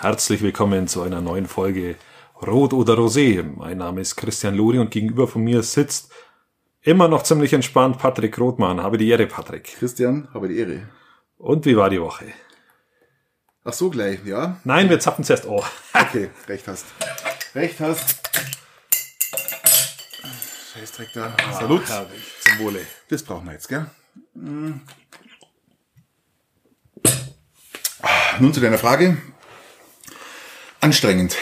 Herzlich willkommen zu einer neuen Folge Rot oder Rosé. Mein Name ist Christian Luri und gegenüber von mir sitzt immer noch ziemlich entspannt Patrick Rothmann. Habe die Ehre, Patrick. Christian, habe die Ehre. Und wie war die Woche? Ach so, gleich, ja? Nein, wir zapfen zuerst Oh. Okay, recht hast. Recht hast. Scheißdreck da. Salut. Ah, herrlich. Zum Wohle. Das brauchen wir jetzt, gell? Mm. Ah, Nun zu deiner Frage. Anstrengend.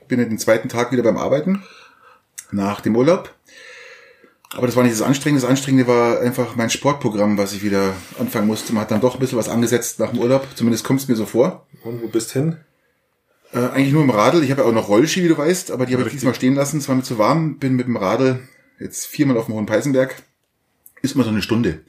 Ich bin ja den zweiten Tag wieder beim Arbeiten. Nach dem Urlaub. Aber das war nicht das Anstrengende. Das Anstrengende war einfach mein Sportprogramm, was ich wieder anfangen musste. Man hat dann doch ein bisschen was angesetzt nach dem Urlaub. Zumindest kommt es mir so vor. Und wo bist hin? Äh, eigentlich nur im Radl. Ich habe ja auch noch Rollski, wie du weißt, aber die habe ich diesmal stehen lassen. Es war mir zu warm. Bin mit dem Radl jetzt viermal auf dem Hohen Peißenberg. Ist mal so eine Stunde.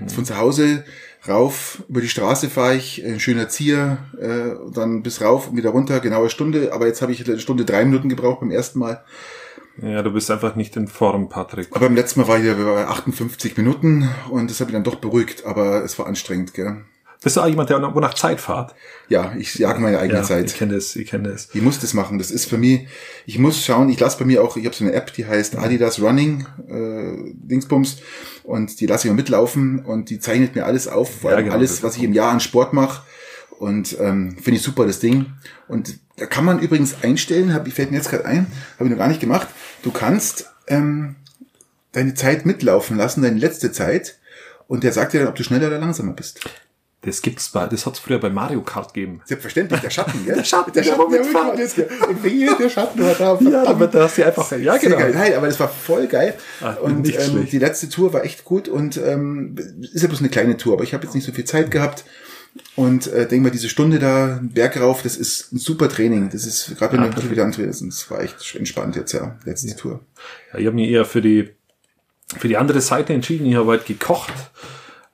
Jetzt von zu Hause rauf über die Straße fahre ich, ein schöner Zier, äh, dann bis rauf und wieder runter, genaue Stunde. Aber jetzt habe ich eine Stunde drei Minuten gebraucht beim ersten Mal. Ja, du bist einfach nicht in Form, Patrick. Aber beim letzten Mal war ich ja bei 58 Minuten und das hat mich dann doch beruhigt, aber es war anstrengend, gell? Bist du auch jemand, der wo nach Zeit fahrt? Ja, ich jag meine eigene Ja, Zeit. ich kenne das, ich kenne das. Ich muss das machen. Das ist für mich, ich muss schauen, ich lasse bei mir auch, ich habe so eine App, die heißt Adidas Running, äh, Dingsbums, und die lasse ich mal mitlaufen und die zeichnet mir alles auf, vor Ja, allem genau, alles, was ich im Jahr an Sport mache. Und ähm, finde ich super, das Ding. Und da kann man übrigens einstellen, hab, ich fällt mir jetzt gerade ein, habe ich noch gar nicht gemacht. Du kannst ähm, deine Zeit mitlaufen lassen, deine letzte Zeit, und der sagt dir dann, ob du schneller oder langsamer bist. Das gibt's bei, das hat's früher bei Mario Kart gegeben. Selbstverständlich, der Schatten, gell? Der Schatten, der der Schatten, der mitfahren. mitfahren. Der Schatten war da. Ja, verdammt. aber da hast du einfach, ja, Sehr genau. geil. Nein, aber das war voll geil. Ah, und ähm, schlecht. die letzte Tour war echt gut und ähm, ist ja bloß eine kleine Tour, aber ich habe jetzt nicht so viel Zeit gehabt. Und äh, denke mal, diese Stunde da, Berg rauf, das ist ein super Training. Das ist, gerade wenn Ja, du wieder antrittst, das war echt entspannt jetzt, ja, letzte Tour. Ja, ich habe mich eher für die, für die andere Seite entschieden. Ich habe halt gekocht.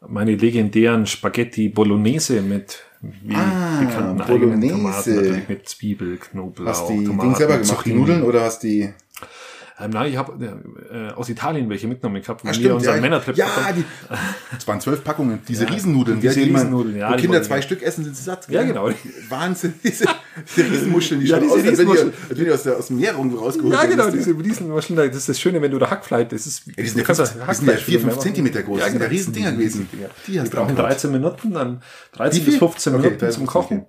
Meine legendären Spaghetti Bolognese mit wie Ah, bekannten eigenen Bolognese. Tomaten, natürlich mit Zwiebel, Knoblauch, Hast die Tomaten, Ding selber gemacht, die Zucchini. Nudeln oder hast die... Ähm, nein, ich habe äh, aus Italien welche mitgenommen gehabt, wo Ah, wir unseren ja, Männertrip ja, die, es waren zwölf Packungen, diese Ja, Riesennudeln, diese die man- Riesennudeln, ja, wo Kinder zwei Stück essen, sind sie satt. Ja, genau. Wahnsinn, diese, diese Riesenmuscheln, die Ja, schauen diese aus, als wenn die, Riesenmuscheln. wenn die aus, der, aus dem Meer irgendwo rausgeholt Ja, genau, Das diese Riesenmaschinen, das ist das Schöne, wenn du da Hackfleisch, das ist, Ja, die sind ja, fünf, das die sind ja Hackfleisch vier, fünf machen. Zentimeter groß. Ja, das sind ja genau. Riesendinger gewesen. Die brauchen angehaut. 13 Minuten, dann 13 Wie viel? bis 15 Okay, Minuten 13 zum Kochen.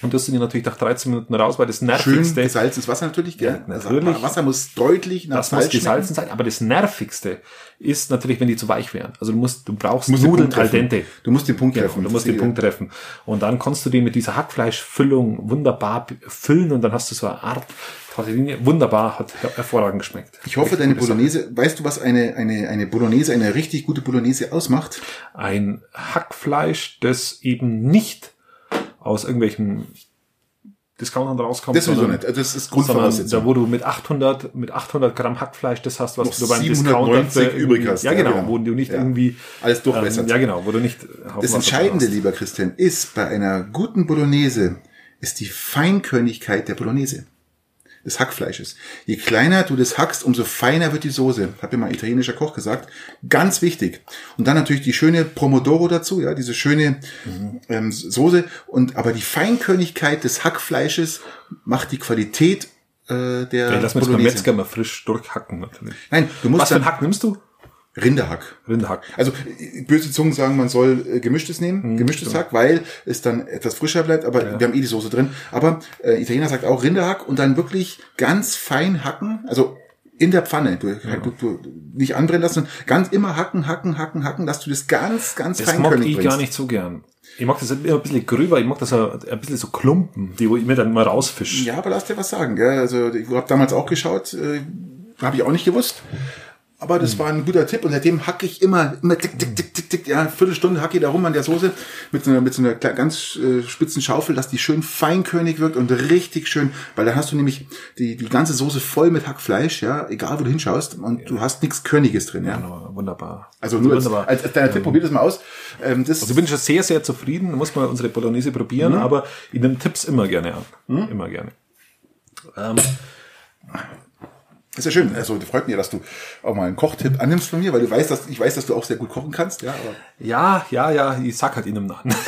15. Und das sind die natürlich nach 13 Minuten raus, weil das Schön nervigste, gesalzenes Wasser natürlich, gell? Ja, Also natürlich. Wasser muss deutlich nach das muss Salz schmecken. gesalzen sein, aber das nervigste ist natürlich, wenn die zu weich wären. Also du musst, du brauchst Du musst Nudeln al dente. Du musst den Punkt Genau, treffen. du musst den Punkt treffen. Und dann kannst du die mit dieser Hackfleischfüllung wunderbar füllen und dann hast du so eine Art Tortellini. Wunderbar, hat her- hervorragend geschmeckt. Ich hoffe, Echt deine gute Sache. Bolognese, weißt du, was eine, eine, eine Bolognese, eine richtig gute Bolognese ausmacht? Ein Hackfleisch, das eben nicht aus irgendwelchen Discountern rauskommt. Das sowieso nicht. Das ist Grundvoraussetzung. da, wo du mit 800, mit 800 Gramm Hackfleisch das hast, was Noch du beim 790 Discounter für übrig hast. Ja, Ja, genau, genau. wo du nicht Ja. irgendwie Alles durchwässert. Ähm, ja, genau, wo du nicht Das Entscheidende, lieber Christian, ist bei einer guten Bolognese, ist die Feinkörnigkeit der Bolognese. Des Hackfleisches. Je kleiner du das hackst, umso feiner wird die Soße. Hat mir mal italienischer Koch gesagt. Ganz wichtig. Und dann natürlich die schöne Pomodoro dazu, ja, diese schöne ähm, Soße. Und aber die Feinkörnigkeit des Hackfleisches macht die Qualität äh, der mir das beim Metzger mal frisch durchhacken, natürlich. Nein, du musst Was für ein Hack nimmst du? Rinderhack. Rinderhack. Also böse Zungen sagen, man soll äh, gemischtes nehmen, Mhm, gemischtes Hack, weil es dann etwas frischer bleibt, aber wir haben eh die Soße drin. Aber äh, Italiener sagt auch Rinderhack und dann wirklich ganz fein hacken, also in der Pfanne, du, du, du nicht anbrennen lassen, ganz immer hacken, hacken, hacken, hacken, dass du das ganz, ganz Das mag feinkörnig ich bringst. gar nicht so gern. Ich mag das immer ein bisschen gröber, ich mag das ein ein bisschen so Klumpen, die wo ich mir dann mal rausfische. Ja, aber lass dir was sagen. Gell? Also ich habe damals auch geschaut, äh, habe ich auch nicht gewusst. Aber Hm. das war ein guter Tipp und seitdem hacke ich immer, immer tick, tick, tick, tick, tick, ja, Viertelstunde hacke ich da rum an der Soße mit so einer, mit so einer ganz äh, spitzen Schaufel, dass die schön feinkörnig wirkt und richtig schön, weil dann hast du nämlich die, die ganze Soße voll mit Hackfleisch, ja, egal wo du hinschaust und du hast nichts Körniges drin, ja. Wunderbar. Wunderbar. Also nur als, Wunderbar. als, als deiner Tipp, probier das mal aus. Ähm, das, Also ich bin schon sehr, sehr zufrieden. Muss mal unsere Bolognese probieren, Mhm. aber ich nehme Tipps immer gerne an. Immer gerne. Ähm, ist ja schön. Also freut mich, dass du auch mal einen Kochtipp annimmst von mir, weil du weißt, dass ich weiß, dass du auch sehr gut kochen kannst. Ja, aber ja, ja, ja, ich sag halt ihnen Namen.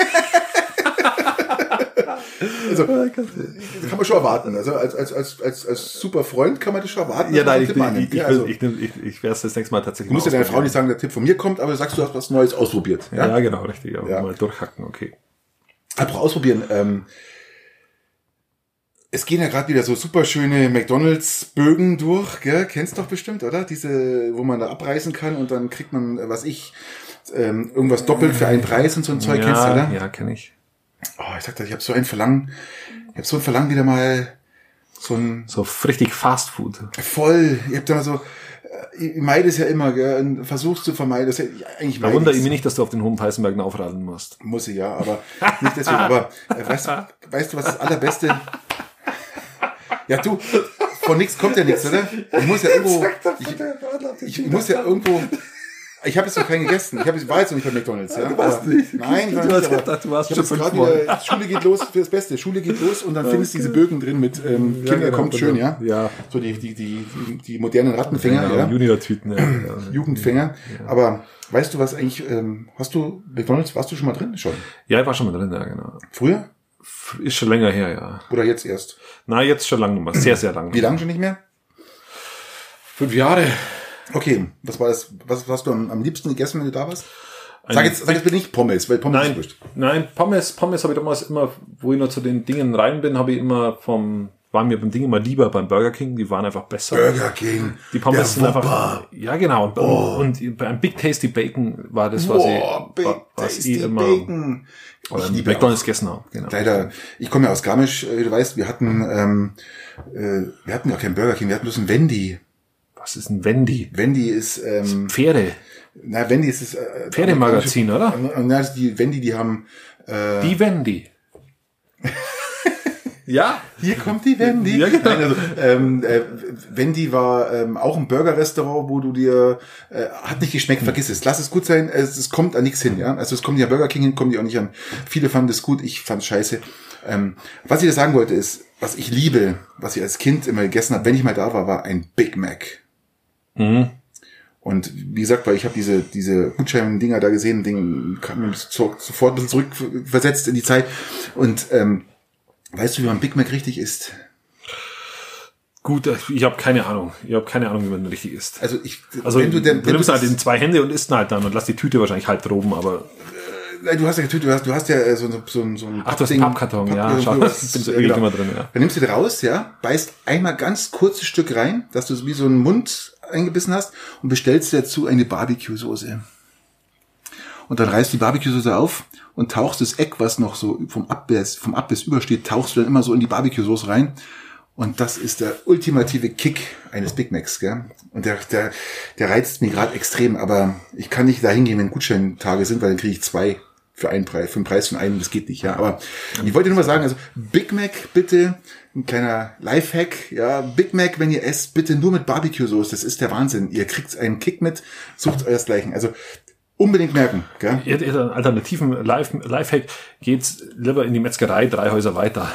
Also, das kann man schon erwarten. Also als, als, als, als, als super Freund kann man das schon erwarten. Ja, nein, ich, Tipp ich, annimmt. ich, Ja, also, ich, ich, ich, ich werde es das nächste Mal tatsächlich Du musst ja deiner Frau nicht sagen, der Tipp von mir kommt, aber du sagst, du hast was Neues ausprobiert. Ja, Ja? genau, richtig. Ja, Ja. Mal durchhacken, okay. Apropos ausprobieren. Ähm, es gehen ja gerade wieder so super schöne McDonalds-Bögen durch, gell? Kennst doch bestimmt, oder? Diese, wo man da abreißen kann und dann kriegt man, äh, was ich, ähm, irgendwas doppelt für einen Preis und so ein Zeug, kennst du, ja, oder? ja, kenne ich. Oh, ich sag dir, ich habe so ein Verlangen, ich habe so ein Verlangen wieder mal so ein So richtig Fast Food. voll, ich hab da mal so, äh, ich meide es ja immer, gell, und versuch's zu vermeiden. Das, ja- eigentlich Da wundere ich mich nicht, dass du auf den hohen Peißenberg aufradeln musst. Muss ich ja, aber nicht deswegen. Aber äh, weißt, du- weißt du, was das allerbeste? Ja, du, von nichts kommt ja nichts, oder? Ich muss ja irgendwo, ich, ich muss ja irgendwo. Ich habe jetzt noch keinen gegessen. Ich hab, ich war jetzt noch nicht bei McDonalds. Ja? Du warst aber, nicht. Nein, Du nicht, hast aber gedacht, du warst schon jetzt gerade fünfmal. wieder, Schule geht los für das Beste. Schule geht los und dann findest du diese Bögen drin mit ähm, Kinder genau, kommt schön, ja? Ja. So die, die, die, die, modernen Rattenfänger, Ja, ja? Junior-Tüten. Ja, ja. Jugendfänger. Aber weißt du was eigentlich, ähm, hast du McDonalds, warst du schon mal drin? Schon. ja, ich war schon mal drin, ja, genau. Früher? Ist schon länger her, ja. Oder jetzt erst? Na, jetzt schon lang nochmal. Sehr, sehr lang. Wie lange schon nicht mehr? Fünf Jahre. Okay, was war das, was hast du am, am liebsten gegessen, wenn du da warst? Sag jetzt, sag jetzt bitte nicht Pommes, weil Pommes Nein, ist nein, Pommes, Pommes habe ich damals immer, wo ich noch zu den Dingen rein bin, habe ich immer vom, waren mir beim Ding immer lieber beim Burger King, die waren einfach besser. Burger King. Die Pommes sind einfach, ja genau, und, und beim Big Tasty Bacon war das, was Boah, ich, Big wa- was Tasty ich immer, Bacon. Oder Ich McDonalds habe, genau. Leider, ich komme ja aus Garmisch, äh, du weißt, wir hatten, ähm, äh, wir hatten ja keinen Burger King, wir hatten bloß einen Wendy. Was ist ein Wendy? Wendy ist, ähm, Pferde. na, Wendy ist das, äh, Pferdemagazin, oder? Und na, die Wendy, die haben, äh, Die Wendy. Ja? Hier kommt die Wendy. Ja, genau. Nein, also, ähm, äh, Wendy war ähm, auch ein Burger-Restaurant, wo du dir, äh, hat nicht geschmeckt, vergiss es. Lass es gut sein, es, es kommt an nichts hin, ja. Also es kommt an Burger King hin, kommt die auch nicht an. Viele fanden es gut, ich fand scheiße. Ähm, was ich dir sagen wollte ist, was ich liebe, was ich als Kind immer gegessen habe, wenn ich mal da war, war ein Big Mac. Mhm. Und wie gesagt, weil ich habe diese, diese Gutschein-Dinger da gesehen, Ding kam sofort ein bisschen zurückversetzt in die Zeit. Und ähm, weißt du, wie man Big Mac richtig isst? Gut, äh, ich habe keine Ahnung. Ich habe keine Ahnung, wie man richtig isst. Also ich, Also wenn du denn, du nimmst halt in zwei Hände und isst halt dann und lass die Tüte wahrscheinlich halb droben, aber Nein, du hast ja getötet, du hast, du hast ja äh, so, so, so, so ein Ach, du hast einen Pappkarton, ja, schau, hast- bin so ja, genau. immer drin, ja. Dann nimmst du den raus, ja, beißt einmal ganz kurzes Stück rein, dass du so wie so einen Mund eingebissen hast und bestellst dazu eine Barbecue-Soße. Und dann reißt die Barbecue-Soße auf und tauchst das Eck, was noch so vom Abbiss, vom Abbiss übersteht, tauchst du dann immer so in die Barbecue-Soße rein. Und das ist der ultimative Kick eines Big Macs, gell? Und der, der, der reizt mich gerade extrem, aber ich kann nicht dahin gehen, wenn Gutscheintage sind, weil dann kriege ich zwei für einen Preis, für einen Preis von einem, das geht nicht, ja. Aber ich wollte nur mal sagen, also Big Mac bitte, ein kleiner Lifehack, ja, Big Mac, wenn ihr esst, bitte nur mit Barbecue-Soße, das ist der Wahnsinn. Ihr kriegt einen Kick mit, sucht euresgleichen. Also unbedingt merken, gell? Ihr hättet einen alternativen Life- Lifehack, geht's lieber in die Metzgerei drei Häuser weiter.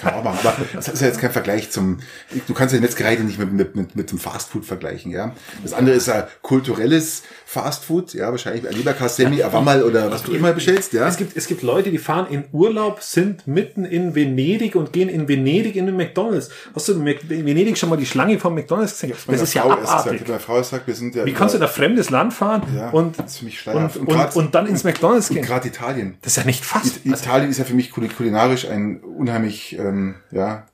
Kann man machen. Aber das ist ja jetzt kein Vergleich zum, du kannst ja Metzgerei nicht mit, mit, mit, mit dem Fastfood vergleichen, ja. Das andere ist ja kulturelles Fastfood, ja, wahrscheinlich ein Leberkassemi, Awammal oder was du immer bestellst, ja. Es gibt, es gibt Leute, die fahren in Urlaub, sind mitten in Venedig und gehen in Venedig in den McDonalds. Hast du in Venedig schon mal die Schlange vom McDonalds gesehen? Das Meine ist ja Frau gesagt, abartig. meine Frau gesagt, wir sind ja. Wie kannst du in ein fremdes Land fahren Ja, und, und, Und und, grad- und dann ins McDonalds gehen? Gerade Italien. Das ist ja nicht fast. Italien ist ja für mich kul- kulinarisch ein unheimlich, ähm, ja,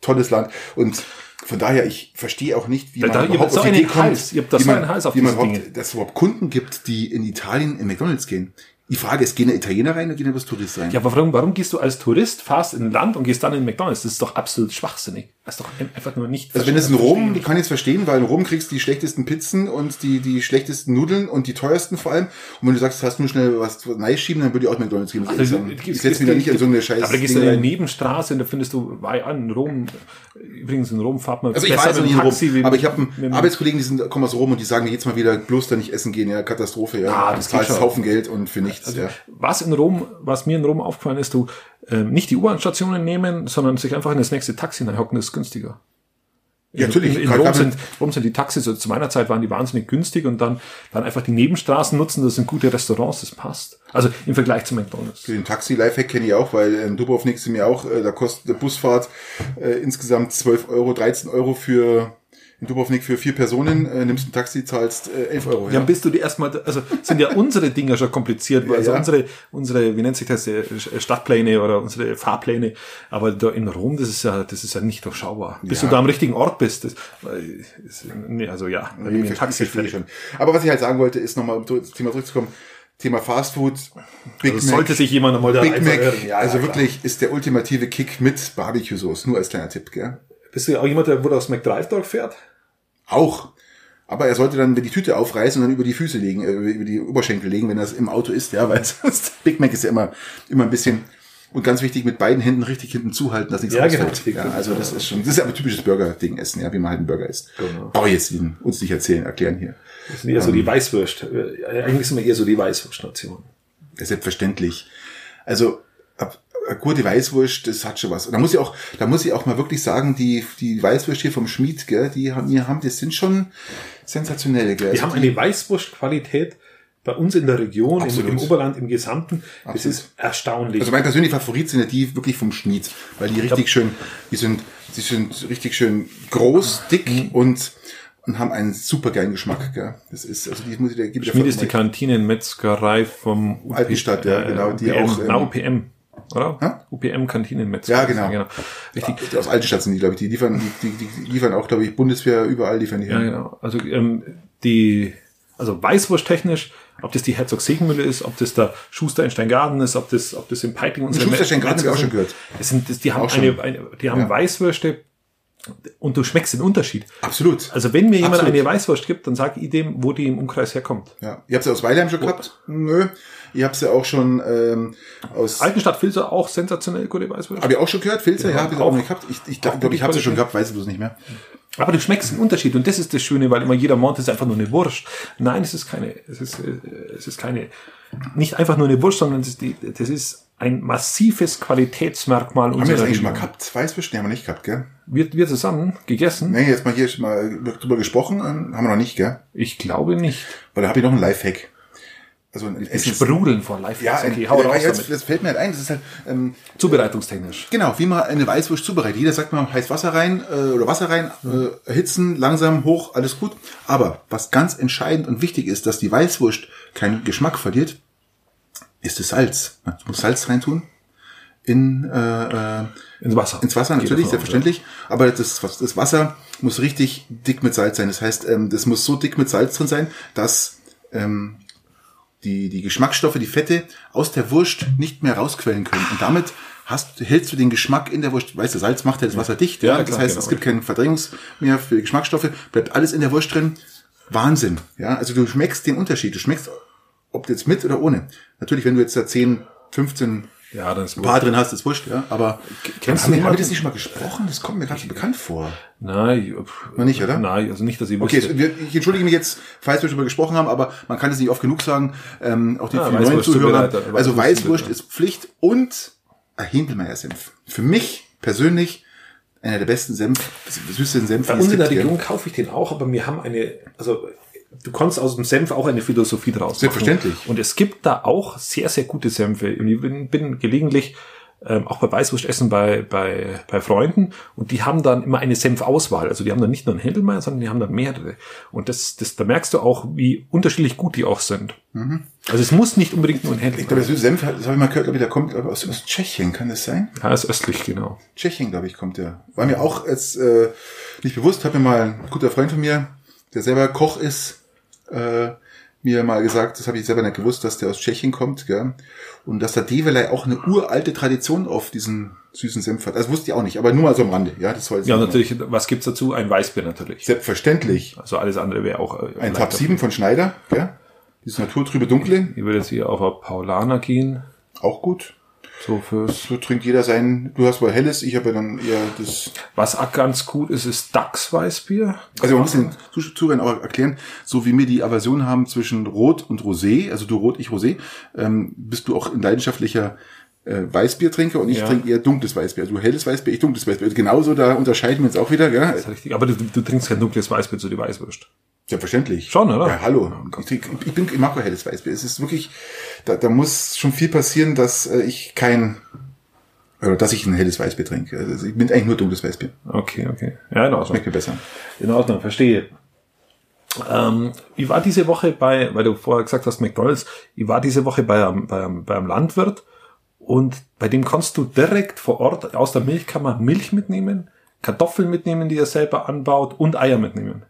tolles Land. Und von daher, ich verstehe auch nicht, wie Da- man da- überhaupt so auf die Idee einen kommt, Hals. Ihr habt da wie so man, einen Hals auf wie man diese überhaupt, Dinge. dass es überhaupt Kunden gibt, die in Italien in McDonalds gehen. Die Frage ist, gehen da Italiener rein oder gehen da bloß Touristen rein? Ja, aber warum, warum gehst du als Tourist, fahrst in ein Land und gehst dann in McDonalds? Das ist doch absolut schwachsinnig. Das ist doch einfach nur nicht. Also wenn es in Rom, ich kann jetzt verstehen, weil in Rom kriegst du die schlechtesten Pizzen und die, die schlechtesten Nudeln und die teuersten vor allem. Und wenn du sagst, du hast nur schnell was Nice schieben, dann würde ich auch McDonalds gehen. Also, du ich setze mich da nicht in so eine scheiß Aber da gehst du in eine. Nebenstraße und da findest du, weil an in Rom, übrigens in Rom fahrt man Also ich war mit nie in Rom, aber ich habe einen Arbeitskollegen, die sind, kommen aus Rom und die sagen mir jetzt mal wieder, bloß da nicht essen gehen, ja, Katastrophe, ja. Ah, das Du zahlst. Haufen Geld und für nichts, ja. Was in Rom, was mir in Rom aufgefallen ist, du ähm, nicht die U-Bahn-Stationen nehmen, sondern sich einfach in das nächste Taxi hocken, das ist günstiger. Ja, natürlich. In, in Rom, sind, Rom sind die Taxis, also zu meiner Zeit waren die wahnsinnig günstig und dann, dann einfach die Nebenstraßen nutzen, das sind gute Restaurants, das passt. Also im Vergleich zu McDonalds. Den Taxi-Lifehack kenne ich auch, weil in Dubrovnik sind mir auch, äh, da kostet eine Busfahrt äh, insgesamt 12 Euro, 13 Euro für in Dubrovnik für vier Personen, äh, nimmst ein Taxi, zahlst äh, 11 Euro. Ja, bist du die erstmal, also sind ja unsere Dinger schon kompliziert, weil also ja. unsere, unsere, wie nennt sich das, äh, Stadtpläne oder unsere Fahrpläne, aber da in Rom, das ist ja, das ist ja nicht durchschaubar. Bis Ja. du da am richtigen Ort bist, das, weil, ist, nee, also ja, Nee, ein Taxi fährst. schon. Aber was ich halt sagen wollte, ist nochmal, um zum Thema zurückzukommen, Thema Fast Food, Big Also sollte sich jemand einmal da Big Mac. Ja, also ja, wirklich ist der ultimative Kick mit Barbecue-Sauce, nur als kleiner Tipp, gell? Bist du ja auch jemand, der wo du aus McDrive Dog fährt? Auch. Aber er sollte dann die Tüte aufreißen und dann über die Füße legen, äh, über die Oberschenkel legen, wenn das im Auto ist, ja, weil sonst Big Mac ist ja immer, immer ein bisschen, und ganz wichtig, mit beiden Händen richtig hinten zuhalten, dass nichts Ja, genau. rausfällt. Ja, also das ist schon, das ist aber typisches Burger-Ding essen, ja, wie man halt einen Burger isst. Genau. Brauche ich jetzt Ihnen, uns nicht erzählen, erklären hier. Das sind eher so die Weißwurst. Äh, Eigentlich sind wir eher so die Weißwurst-Nation. Ja, Selbstverständlich. Also, gute Weißwurst, das hat schon was. Und da muss ich auch, da muss ich auch mal wirklich sagen, die, die Weißwurst hier vom Schmied, gell, die haben, die haben, das sind schon sensationell, gell. Wir Also haben eine Weißwurstqualität bei uns in der Region, im, im Oberland, im Gesamten. Das Absolut. ist erstaunlich. Also mein persönlicher Favorit sind ja die wirklich vom Schmied, weil die richtig schön, die sind, die sind richtig schön groß, dick Mhm. und, und haben einen super geilen Geschmack, gell. Das ist, also die muss ich, da gebe ich Schmied ist die Kantinenmetzgerei vom UP, Altenstadt, ja, genau, die UPM, auch, ähm, na, UPM, oder? Hä? UPM Kantinenmetzgerei. Ja, genau. Richtig. recht. Aus die, glaube ich, die liefern, die, die, die liefern auch, glaube ich, Bundeswehr, überall liefern die. Ja, genau. Also ähm, die, also Weißwurst-technisch, ob das die Herzog Segenmühle ist, ob das der Schuster in Steingarten ist, ob das, ob das im Peiting unsere Schuster in Steingarten Metzger hab ich auch schon gehört. Das sind, das, die haben eine, eine, die haben Ja. Weißwürste und du schmeckst den Unterschied. Absolut. Also wenn mir jemand Absolut. eine Weißwurst gibt, dann sage ich dem, wo die im Umkreis herkommt. Ja. Ihr habt sie aus Weilheim schon gehabt? Nö. Ihr habt sie auch schon ähm, aus. Altenstadt Filzer auch sensationell gute Weißwurst. Hab ich auch schon gehört, Filzer? Ja, Ja, hab ich auch- auch nicht gehabt. Ich ich, glaub, glaub, ich habe sie schon gehabt, weiß ich bloß nicht mehr. Aber du schmeckst den Unterschied und das ist das Schöne, weil immer jeder meint, es ist einfach nur eine Wurst. Nein, es ist keine, es ist, äh, es ist keine, nicht einfach nur eine Wurst, sondern es ist, die, das ist ein massives Qualitätsmerkmal Haben wir unserer das eigentlich schon mal gehabt? Weißwürste? Nee, haben wir nicht gehabt, gell? Wir, wir zusammen gegessen? Nee, jetzt mal hier schon mal drüber gesprochen, ähm, haben wir noch nicht, gell? Ich glaube nicht. Weil da habe ich noch einen Lifehack. Also ein Essens- sprudeln vor live. Ja, okay, ein, hau äh, raus jetzt, damit. das fällt mir halt ein, das ist halt, ähm, Zubereitungstechnisch. Genau, wie man eine Weißwurst zubereitet. Jeder sagt mal heiß Wasser rein äh, oder Wasser rein, äh, erhitzen, langsam, hoch, alles gut. Aber was ganz entscheidend und wichtig ist, dass die Weißwurst keinen Geschmack verliert, ist das Salz. Du musst Salz reintun in, äh, äh, Ins Wasser. ins Wasser, natürlich, selbstverständlich. Aber das, das Wasser muss richtig dick mit Salz sein. Das heißt, ähm, das muss so dick mit Salz drin sein, dass ähm, die, die Geschmacksstoffe, die Fette aus der Wurst nicht mehr rausquellen können. Und damit hast, hältst du den Geschmack in der Wurst. Weißt du, Salz macht ja das Wasser dicht. Ja, Ja, das heißt, genau. es gibt keine Verdrängungs mehr für die Geschmacksstoffe. Bleibt alles in der Wurst drin. Wahnsinn. Ja, also du schmeckst den Unterschied. Du schmeckst, ob du jetzt mit oder ohne. Natürlich, wenn du jetzt da 10, 15 Ja, ja dann ist ein paar drin hast, ist wurscht, ja. Aber kennst haben, du wir, haben wir das nicht schon mal gesprochen? Das kommt mir gerade so bekannt vor. Nein, Noch nicht, oder? Nein, also nicht, dass ich Okay, wüsste. es- wir, ich entschuldige mich jetzt, falls wir darüber gesprochen haben, aber man kann es nicht oft genug sagen, ähm, auch die, für die neuen Zuhörer. zubereitet, Also Weißwurst ist Pflicht und ein Händelmeier-Senf. Für mich persönlich einer der besten Senf, süßen Senf, Bei uns in der Region kaufe ich den auch, aber wir haben eine, also du kannst aus dem Senf auch eine Philosophie draus machen. Selbstverständlich. Und es gibt da auch sehr, sehr gute Senfe. Und ich bin, bin gelegentlich ähm, auch bei Weißwurst essen bei, bei, bei Freunden und die haben dann immer eine Senfauswahl. Also die haben dann nicht nur einen Händelmeier, sondern die haben dann mehrere. Und das, das, da merkst du auch, wie unterschiedlich gut die auch sind. Also es muss nicht unbedingt nur ein Ich glaube, der Händelmeier Senf, das habe ich mal gehört, glaube ich, der kommt aus, aus Tschechien, kann das sein? Ja, ist östlich, genau. Tschechien, glaube ich, kommt der. War mir auch jetzt äh, nicht bewusst, hat mir mal ein guter Freund von mir, der selber Koch ist, äh, mir mal gesagt, das habe ich selber nicht gewusst, dass der aus Tschechien kommt, gell? Und dass der Develei auch eine uralte Tradition auf diesen süßen Senf hat. Das wusste ich auch nicht, aber nur mal so am Rande. Ja, das soll Ja, natürlich, was gibt's dazu? Ein Weißbier natürlich. Selbstverständlich. Also alles andere wäre auch... äh, Ein Tab 7 von Schneider, gell? Dieses naturtrübe Dunkle, Ich würde jetzt hier auf eine Paulaner gehen. auch gut. So fürs. So trinkt jeder sein, du hast wohl helles, ich habe ja dann eher das Was auch ganz gut ist, ist Dachs-Weißbier. Also man muss den Zuh- Zuhörern auch erklären, so wie wir die Aversion haben zwischen Rot und Rosé, also du Rot, ich Rosé, ähm, bist du auch ein leidenschaftlicher äh, Weißbier trinke und ich Ja. trinke eher dunkles Weißbier. Also du helles Weißbier, ich dunkles Weißbier. Also genauso, da unterscheiden wir uns auch wieder, gell? Das ist richtig. Aber du, du trinkst kein dunkles Weißbier zu die Weißwürst. Selbstverständlich. Schon, oder? Ja, hallo. Ich, trink- ich, bin, ich mag auch helles Weißbier. Es ist wirklich, da, da muss schon viel passieren, dass äh, ich kein, oder dass ich ein helles Weißbier trinke. Also ich bin eigentlich nur dunkles Weißbier. Okay, okay. Ja, in Ordnung. Schmeckt mir besser. In Ordnung, verstehe. Ähm, ich war diese Woche bei, weil du vorher gesagt hast, McDonalds, ich war diese Woche bei einem, bei einem, bei einem Landwirt und bei dem kannst du direkt vor Ort aus der Milchkammer Milch mitnehmen, Kartoffeln mitnehmen, die er selber anbaut und Eier mitnehmen.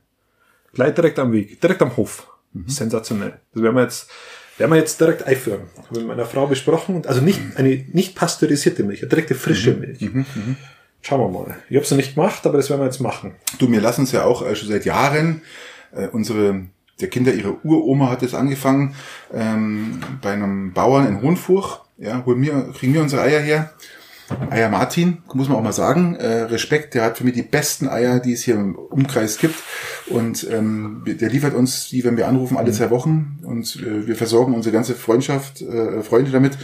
Gleich direkt am Weg, direkt am Hof. Sensationell. Das werden wir jetzt, werden wir jetzt direkt einführen. Habe mit meiner Frau besprochen. Also nicht eine nicht pasteurisierte Milch, eine direkte frische Milch. Schauen wir mal. Ich habe es noch nicht gemacht, aber das werden wir jetzt machen. Du, wir lassen es ja auch äh, schon seit Jahren. Äh, unsere, der Kinder, ihre Uroma hat es angefangen, ähm, bei einem Bauern in Hohenfurch. Ja, holen wir, kriegen wir unsere Eier her. Eier Martin, muss man auch mal sagen. Äh, Respekt, der hat für mich die besten Eier, die es hier im Umkreis gibt. Und ähm, der liefert uns die, wenn wir anrufen, alle zwei Wochen. Und äh, wir versorgen unsere ganze Freundschaft, äh, Freunde damit.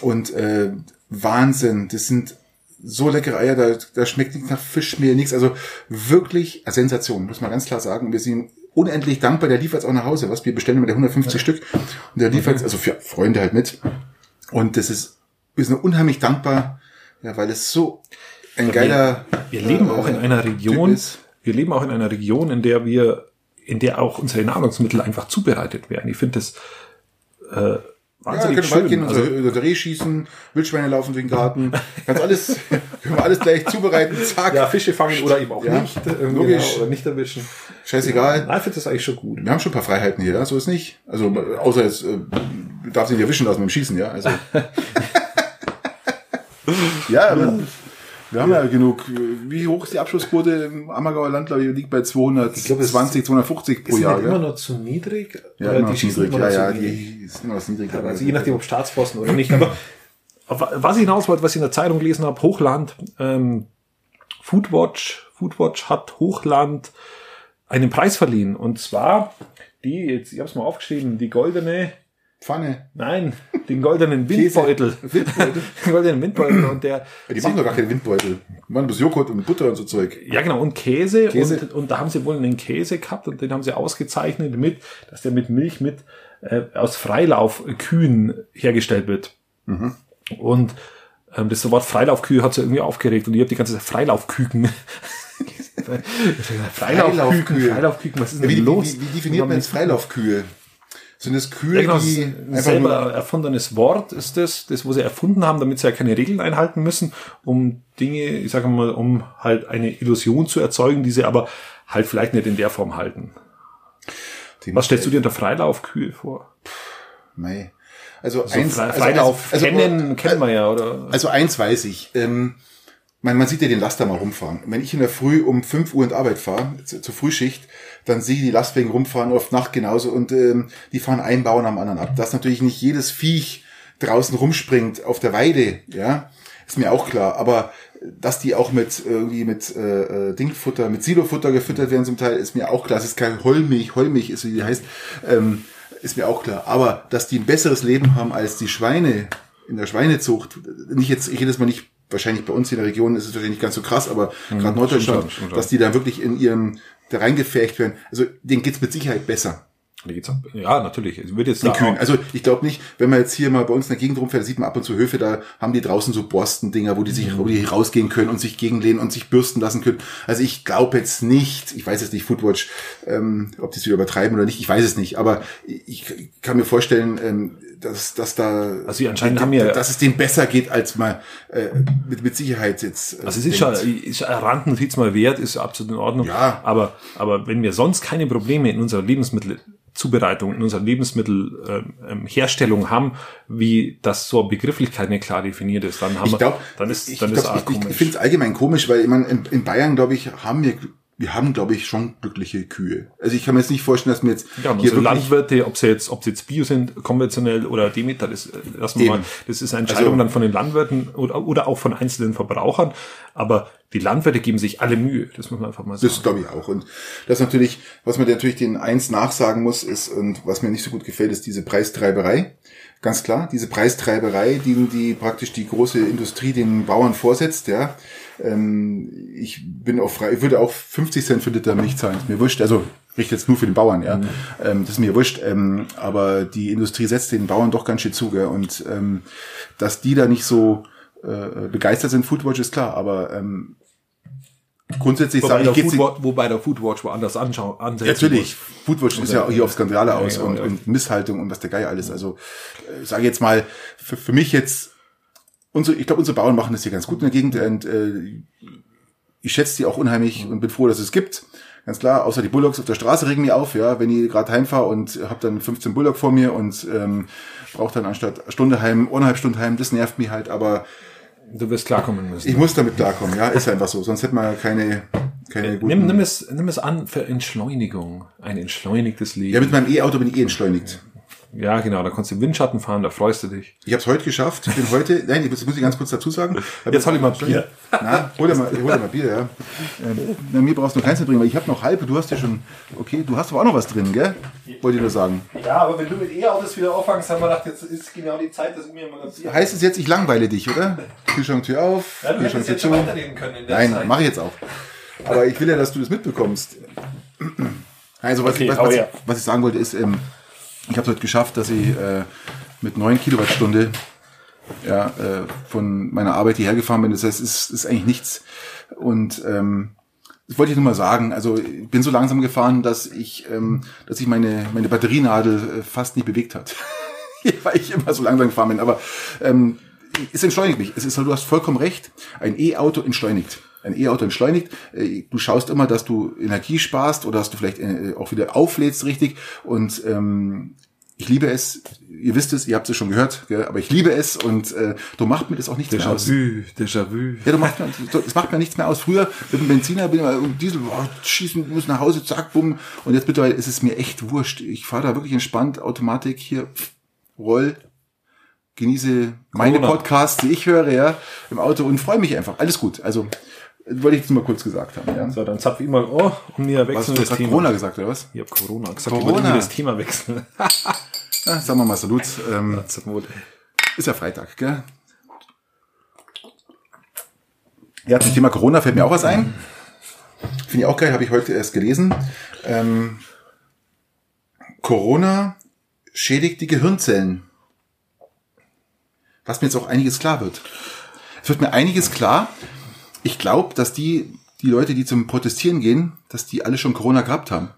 Und äh, Wahnsinn, das sind so leckere Eier, da, da schmeckt nichts nach Fischmehl, nichts. Also wirklich eine Sensation, muss man ganz klar sagen. Wir sind unendlich dankbar, der liefert es auch nach Hause. Was wir bestellen mit der 150 Stück und der liefert also für Freunde halt mit. Und das ist, wir sind unheimlich dankbar, ja, weil es so ein geiler. Wir leben äh, auch in einer Typ Region, wir leben auch in einer Region, in der wir, in der auch unsere Nahrungsmittel einfach zubereitet werden. Ich finde das äh, Ja, wahnsinnig können Wald gehen, schön. unser, Also, unser Reh schießen, Wildschweine laufen durch den Garten. Kannst alles, können wir alles gleich zubereiten, zack. ja, Fische fangen oder eben auch Ja, nicht, äh, logisch. genau, oder nicht erwischen. Scheißegal. Nein, ich finde das eigentlich schon gut. Wir haben schon ein paar Freiheiten hier, ja? so ist nicht. Also außer jetzt äh, du darfst dich nicht erwischen lassen beim Schießen, ja. Also. ja, aber wir haben ja genug. Wie hoch ist die Abschussquote im Ammergauer Land? Glaube ich, liegt bei 220, 250 pro Ist Jahr. nicht immer Gell? noch zu niedrig? Ja, immer noch schießen niedrig. immer Ja, noch ja, zu wenig? die ist immer noch niedrig. Also je nachdem, ob Staatsposten oder nicht. Aber was ich hinaus wollte, was ich in der Zeitung gelesen habe, Hochland, ähm, Foodwatch, Foodwatch hat Hochland einen Preis verliehen. Und zwar die, jetzt, ich habe es mal aufgeschrieben, die goldene, Pfanne. nein, den goldenen Windbeutel. Windbeutel. den goldenen Windbeutel und der, Die machen doch gar keine Windbeutel. Die machen bloß Joghurt und Butter und so Zeug. ja genau, und Käse, Käse. Und, und da haben sie wohl einen Käse gehabt und den haben sie ausgezeichnet mit, dass der mit Milch mit äh, aus Freilaufkühen hergestellt wird. Und ähm, das Wort Freilaufkühe hat sie irgendwie aufgeregt und ich habe die ganze Zeit Freilaufküken. Freilaufküken, Freilaufkühe. Freilaufküken, was ist denn Wie, wie, los? wie, wie definiert man jetzt Freilaufkühe? Sind das Kühe, Ja, genau, die ein selber erfundenes Wort ist das, das, wo sie erfunden haben, damit sie ja keine Regeln einhalten müssen, um Dinge, ich sage mal, um halt eine Illusion zu erzeugen, die sie aber halt vielleicht nicht in der Form halten. die- Was stellst du dir unter Freilaufkühe vor? Mei. Also, So eins, Fre also, Freilauf also, kennen, kennen wir ja, oder? Also eins weiß ich. Ähm, man, man sieht ja den Laster mal rumfahren. Wenn ich in der Früh um 5 Uhr in Arbeit fahre, zu- zur Frühschicht, dann sehe ich die Lastwagen rumfahren, oft Nacht genauso, und ähm, die fahren einen Bauern am anderen ab. Dass natürlich nicht jedes Viech draußen rumspringt auf der Weide, ja, ist mir auch klar. Aber dass die auch mit irgendwie mit äh, äh, Dingfutter, mit Silofutter gefüttert werden zum Teil, ist mir auch klar. Es ist kein Heulmilch, Heulmilch ist wie die heißt, ähm, ist mir auch klar. Aber dass die ein besseres Leben haben als die Schweine in der Schweinezucht, nicht jetzt jedes Mal nicht, wahrscheinlich bei uns in der Region ist es wahrscheinlich nicht ganz so krass, aber gerade Norddeutschland, stimmt stimmt dass die da wirklich in ihrem da reingefärcht werden. Also denen geht's mit Sicherheit besser. Die geht's ab. Ja, natürlich. Es wird jetzt da Kühen. Also ich glaube nicht, wenn man jetzt hier mal bei uns in der Gegend rumfährt, sieht man ab und zu Höfe, da haben die draußen so Borstendinger, wo die sich, wo die rausgehen können und sich gegenlehnen und sich bürsten lassen können. Also ich glaube jetzt nicht, ich weiß jetzt nicht, Foodwatch, ähm, ob die es wieder übertreiben oder nicht, ich weiß es nicht, aber ich, ich kann mir vorstellen, ähm, dass, dass da, Also die anscheinend haben ja- dass es denen besser geht, als man äh, mit, mit Sicherheit jetzt. Äh, Also es ist denkt. schon, ist Randnotiz mal wert, ist absolut in Ordnung. Ja. Aber, aber wenn wir sonst keine Probleme in unserer Lebensmittelzubereitung, in unserer Lebensmittelherstellung haben, wie das so Begrifflichkeit nicht klar definiert ist, dann haben Ich wir, glaube, dann ist, dann ich, ist glaub, ich, ich finde es allgemein komisch, weil ich meine, in, in Bayern, glaube ich, haben wir wir haben, glaube ich, schon glückliche Kühe. Also ich kann mir jetzt nicht vorstellen, dass mir jetzt Ja, und unsere Landwirte, ob sie jetzt, ob sie jetzt Bio sind, konventionell oder Demeter, das äh, lassen wir mal, das ist eine Entscheidung Also- dann von den Landwirten oder, oder auch von einzelnen Verbrauchern. Aber die Landwirte geben sich alle Mühe, das muss man einfach mal sagen. Das glaube ich auch. Und das natürlich, was man natürlich den eins nachsagen muss, ist, und was mir nicht so gut gefällt, ist diese Preistreiberei. Ganz klar, diese Preistreiberei, die, die praktisch die große Industrie den Bauern vorsetzt, ja. Ähm, ich bin auch frei, ich würde auch 50 Cent für Liter Milch zahlen, ist mir wurscht. Also, richte jetzt nur für den Bauern, ja. Ähm, das ist mir wurscht. Ähm, aber die Industrie setzt den Bauern doch ganz schön zu, gell. Und ähm, dass die da nicht so äh, begeistert sind, Foodwatch ist klar, aber ähm, grundsätzlich Wobei sage ich, geht's Foodwatch, wobei der Foodwatch woanders anschauen, ansetzen Natürlich, Foodwatch ist ja hier auf Skandale Ja, aus ja, und, ja. und Misshaltung und was der Geier alles. Also äh, sage jetzt mal, für, für mich jetzt, unsere, ich glaube, unsere Bauern machen das hier ganz gut in der Gegend und äh, ich schätze die auch unheimlich und bin froh, dass es gibt. Ganz klar, außer die Bulldogs auf der Straße regen mich auf, ja, wenn ich gerade heimfahre und habe dann 15 Bulldog vor mir und ähm, brauche dann anstatt Stunde heim, eineinhalb Stunden heim, das nervt mich halt, aber Du wirst klarkommen müssen. ich muss damit klarkommen, ja, ist einfach so, sonst hätte man keine, keine guten... Nimm, nimm, es, nimm es an für Entschleunigung. Ein entschleunigtes Leben. ja, mit meinem E-Auto bin ich eh entschleunigt. Ja, genau, da kannst du im Windschatten fahren, da freust du dich. Ich habe es heute geschafft. Ich bin heute, nein, das muss ich ganz kurz dazu sagen. Jetzt hol ich mal Bier. Na, hol dir mal, hol dir mal Bier, ja. Ähm, na, mir brauchst du noch keins mehr bringen, weil ich habe noch halb. Du hast ja schon, okay, du hast aber auch noch was drin, gell? Wollte ich nur sagen. Ja, aber wenn du mit E-Autos wieder auffangst, haben wir gedacht, jetzt ist genau die Zeit, dass ich mir mal ein Bier... Heißt es jetzt, ich langweile dich, oder? Kühlschranktür auf, Ja, du hättest Kühlschranktür jetzt schon zu. Nein, Zeit. mache ich jetzt auch. Aber ich will ja, dass du das mitbekommst. Also was, Okay, ich, was, was, was ich sagen wollte ist, ähm, ich habe es heute geschafft, dass ich äh, mit 9 Kilowattstunde ja, äh, von meiner Arbeit hierher gefahren bin. Das heißt, es ist, eigentlich nichts. Und ähm, das wollte ich nur mal sagen. Also ich bin so langsam gefahren, dass ich, ähm, dass ich meine, meine Batterienadel äh, fast nicht bewegt hat. Weil ich immer so langsam gefahren bin. Aber ähm, es entschleunigt mich. Es ist, du hast vollkommen recht. Ein E-Auto entschleunigt. Ein E-Auto entschleunigt. Äh, Du schaust immer, dass du Energie sparst oder dass du vielleicht äh, auch wieder auflädst richtig. Und ähm, ich liebe es. Ihr wisst es, ihr habt es schon gehört, gell? aber ich liebe es und äh, du macht mir das auch nichts mehr aus. Déjà-vu, Déjà-vu. Ja, du machst mir, das macht mir nichts mehr aus. Früher mit dem Benziner bin ich mal um Diesel, boah, schießen, muss nach Hause, zack, bumm. Und jetzt mittlerweile ist es mir echt wurscht. Ich fahre da wirklich entspannt, Automatik hier, pff, roll, genieße meine Corona. Podcasts, die ich höre, ja, im Auto und freue mich einfach. Alles gut. Also, wollte ich jetzt mal kurz gesagt haben, ja. So, dann zapf ich mal, oh, und wir Was, wechseln du das Thema. Corona gesagt, oder was? Ich hab Corona gesagt, Corona. ich wollte das Thema wechseln. Ja, sagen wir mal Salut. Ähm. Ist ja Freitag, gell? Ja, zum Thema Corona fällt mir auch was ein. Finde ich auch geil, habe ich heute erst gelesen. Ähm, Corona schädigt die Gehirnzellen. Was mir jetzt auch einiges klar wird. Es wird mir einiges klar. Ich glaube, dass die, die Leute, die zum Protestieren gehen, dass die alle schon Corona gehabt haben.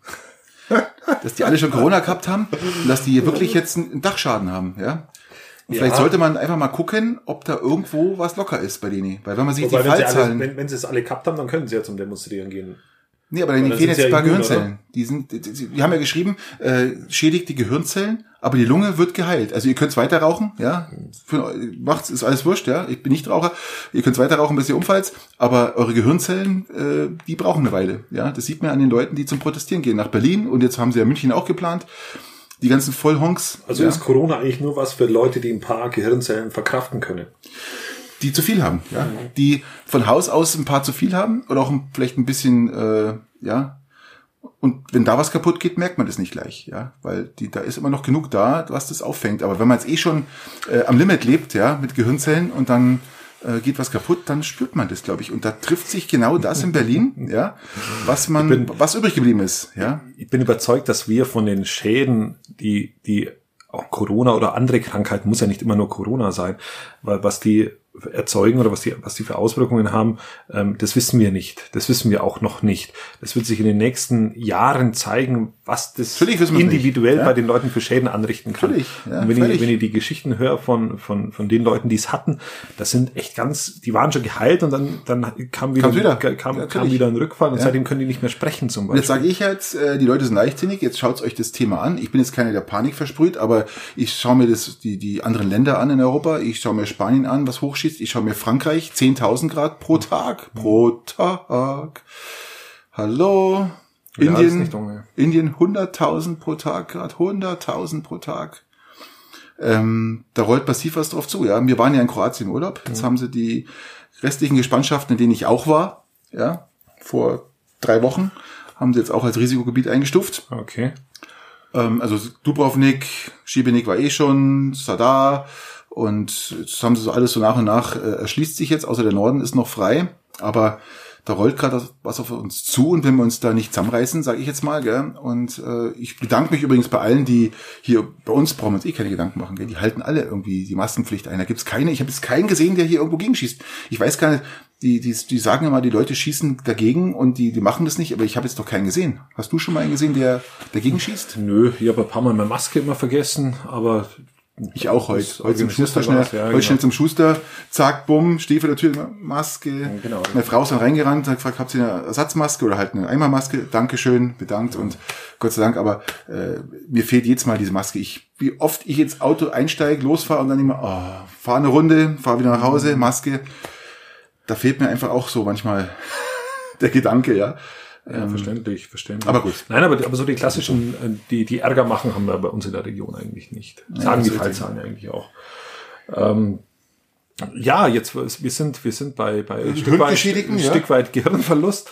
Dass die alle schon Corona gehabt haben und dass die wirklich jetzt einen Dachschaden haben, ja. Und vielleicht Ja. sollte man einfach mal gucken, ob da irgendwo was locker ist bei denen. Weil wenn man sich Wobei, die wenn, sie alle, Fallzahlen... wenn, wenn sie es alle gehabt haben, dann können sie ja zum Demonstrieren gehen. Nee, aber dann fehlen jetzt ein paar immun, Gehirnzellen. Die sind, die, die, die haben ja geschrieben, äh, schädigt die Gehirnzellen, aber die Lunge wird geheilt. Also ihr könnt weiter rauchen, ja. Für, macht's, ist alles wurscht, ja. Ich bin nicht Raucher. Ihr könnt weiter rauchen, bis ihr umfallt, aber eure Gehirnzellen, äh, die brauchen eine Weile. Ja, das sieht man an den Leuten, die zum Protestieren gehen. Nach Berlin und jetzt haben sie ja München auch geplant. Die ganzen Vollhonks, Also ja, ist Corona eigentlich nur was für Leute, die ein paar Gehirnzellen verkraften können. Die zu viel haben, ja. Die von Haus aus ein paar zu viel haben oder auch vielleicht ein bisschen, äh, ja, und wenn da was kaputt geht, merkt man das nicht gleich, ja, weil die, da ist immer noch genug da, was das auffängt. Aber wenn man jetzt eh schon äh, am Limit lebt, ja, mit Gehirnzellen und dann äh, geht was kaputt, dann spürt man das, glaube ich. Und da trifft sich genau das in Berlin, ja, was man, was übrig geblieben ist, ja. Ich bin überzeugt, dass wir von den Schäden, die, die auch Corona oder andere Krankheiten, muss ja nicht immer nur Corona sein, weil was die erzeugen oder was die, was die für Auswirkungen haben, ähm, das wissen wir nicht. Das wissen wir auch noch nicht. Das wird sich in den nächsten Jahren zeigen, was das individuell nicht, ja. bei den Leuten für Schäden anrichten kann. Natürlich, ja, Und wenn ich, völlig. wenn ich die Geschichten höre von, von, von den Leuten, die es hatten, das sind echt ganz, die waren schon geheilt und dann, dann kam wieder, wieder. kam, Ja, kam wieder ein Rückfall und seitdem können die nicht mehr sprechen zum Beispiel. jetzt sage ich jetzt, äh, die Leute sind leichtsinnig, jetzt schaut euch das Thema an. Ich bin jetzt keiner, der Panik versprüht, aber ich schaue mir das, die, die anderen Länder an in Europa. Ich schaue mir Spanien an, was hochschießt. Ich schaue mir Frankreich, 10.000 Grad pro Tag. Pro Tag. Hallo? Ja, Indien, nicht dunkel. Indien 100.000 pro Tag Grad, 100.000 pro Tag. Ähm, da rollt massiv was drauf zu. Ja, wir waren ja in Kroatien im Urlaub. Jetzt haben sie die restlichen Gespannschaften, in denen ich auch war, ja, vor drei Wochen, haben sie jetzt auch als Risikogebiet eingestuft. Okay. Ähm, also Dubrovnik, Šibenik war eh schon, Sadar und jetzt haben sie so alles so nach und nach äh, erschließt sich jetzt, außer der Norden ist noch frei, aber da rollt gerade was auf uns zu und wenn wir uns da nicht zusammenreißen, sage ich jetzt mal, gell? Und äh, ich bedanke mich übrigens bei allen, die hier bei uns brauchen wir uns eh keine Gedanken machen, gell? Die halten alle irgendwie die Maskenpflicht ein. Da gibt's keine, ich habe jetzt keinen gesehen, der hier irgendwo gegenschießt. Ich weiß gar nicht, die, die, die sagen immer, die Leute schießen dagegen und die, die machen das nicht, aber ich habe jetzt doch keinen gesehen. Hast du schon mal einen gesehen, der dagegen schießt? Nö, ich habe ein paar Mal meine Maske immer vergessen, aber Ich auch heute. Heute zum Schuster er schnell, ja, heute genau. schnell zum Schuster, zack, bumm, stehe vor der Tür, Maske. genau. Meine Frau ist dann reingerannt, hat gefragt, habt ihr eine Ersatzmaske oder halt eine Einmalmaske? Dankeschön, bedankt und Gott sei Dank, aber äh, mir fehlt jetzt mal diese Maske. Ich, wie oft ich ins Auto einsteige, losfahre und dann immer, oh, fahre eine Runde, fahre wieder nach Hause, Maske. Da fehlt mir einfach auch so manchmal der Gedanke, ja. Ja, verständlich, verständlich. aber gut. Nein, aber, aber so die klassischen, äh, die, die Ärger machen, haben wir bei uns in der Region eigentlich nicht. Sagen das die. Fallzahlen eigentlich auch. Ähm, ja, jetzt, wir sind, wir sind bei, bei ein Stück weit, ein ja. Stück weit Gehirnverlust.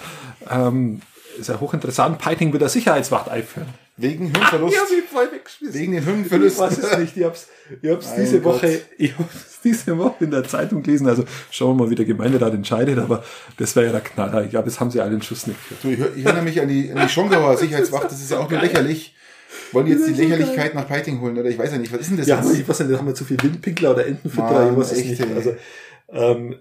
Ähm, ist ja hochinteressant. Piting will der Sicherheitswacht einführen. Wegen Hirnverlust. Ja, wie voll weggeschmissen. Wegen den Ich Hirnverlust. weiß es nicht. Ich hab's, ich hab's Mein diese Gott. Woche, ich hab's diese Woche in der Zeitung gelesen. Also schauen wir mal, wie der Gemeinderat entscheidet. Aber das wäre ja der Knaller. Ich glaube, das haben sie alle den Schuss nicht gehört. Du, ich, hör- ich erinnere mich an die, an die Schongauer Sicherheitswacht, das ist ja auch nur lächerlich. Wollen die jetzt die Lächerlichkeit nach Peiting holen, oder? Ich weiß ja nicht, was ist denn das Ja, jetzt? ich weiß nicht, da haben wir zu viel Windpinkler oder Entenfütterer, Mann, ich weiß es echt, nicht. ey. Also, ähm,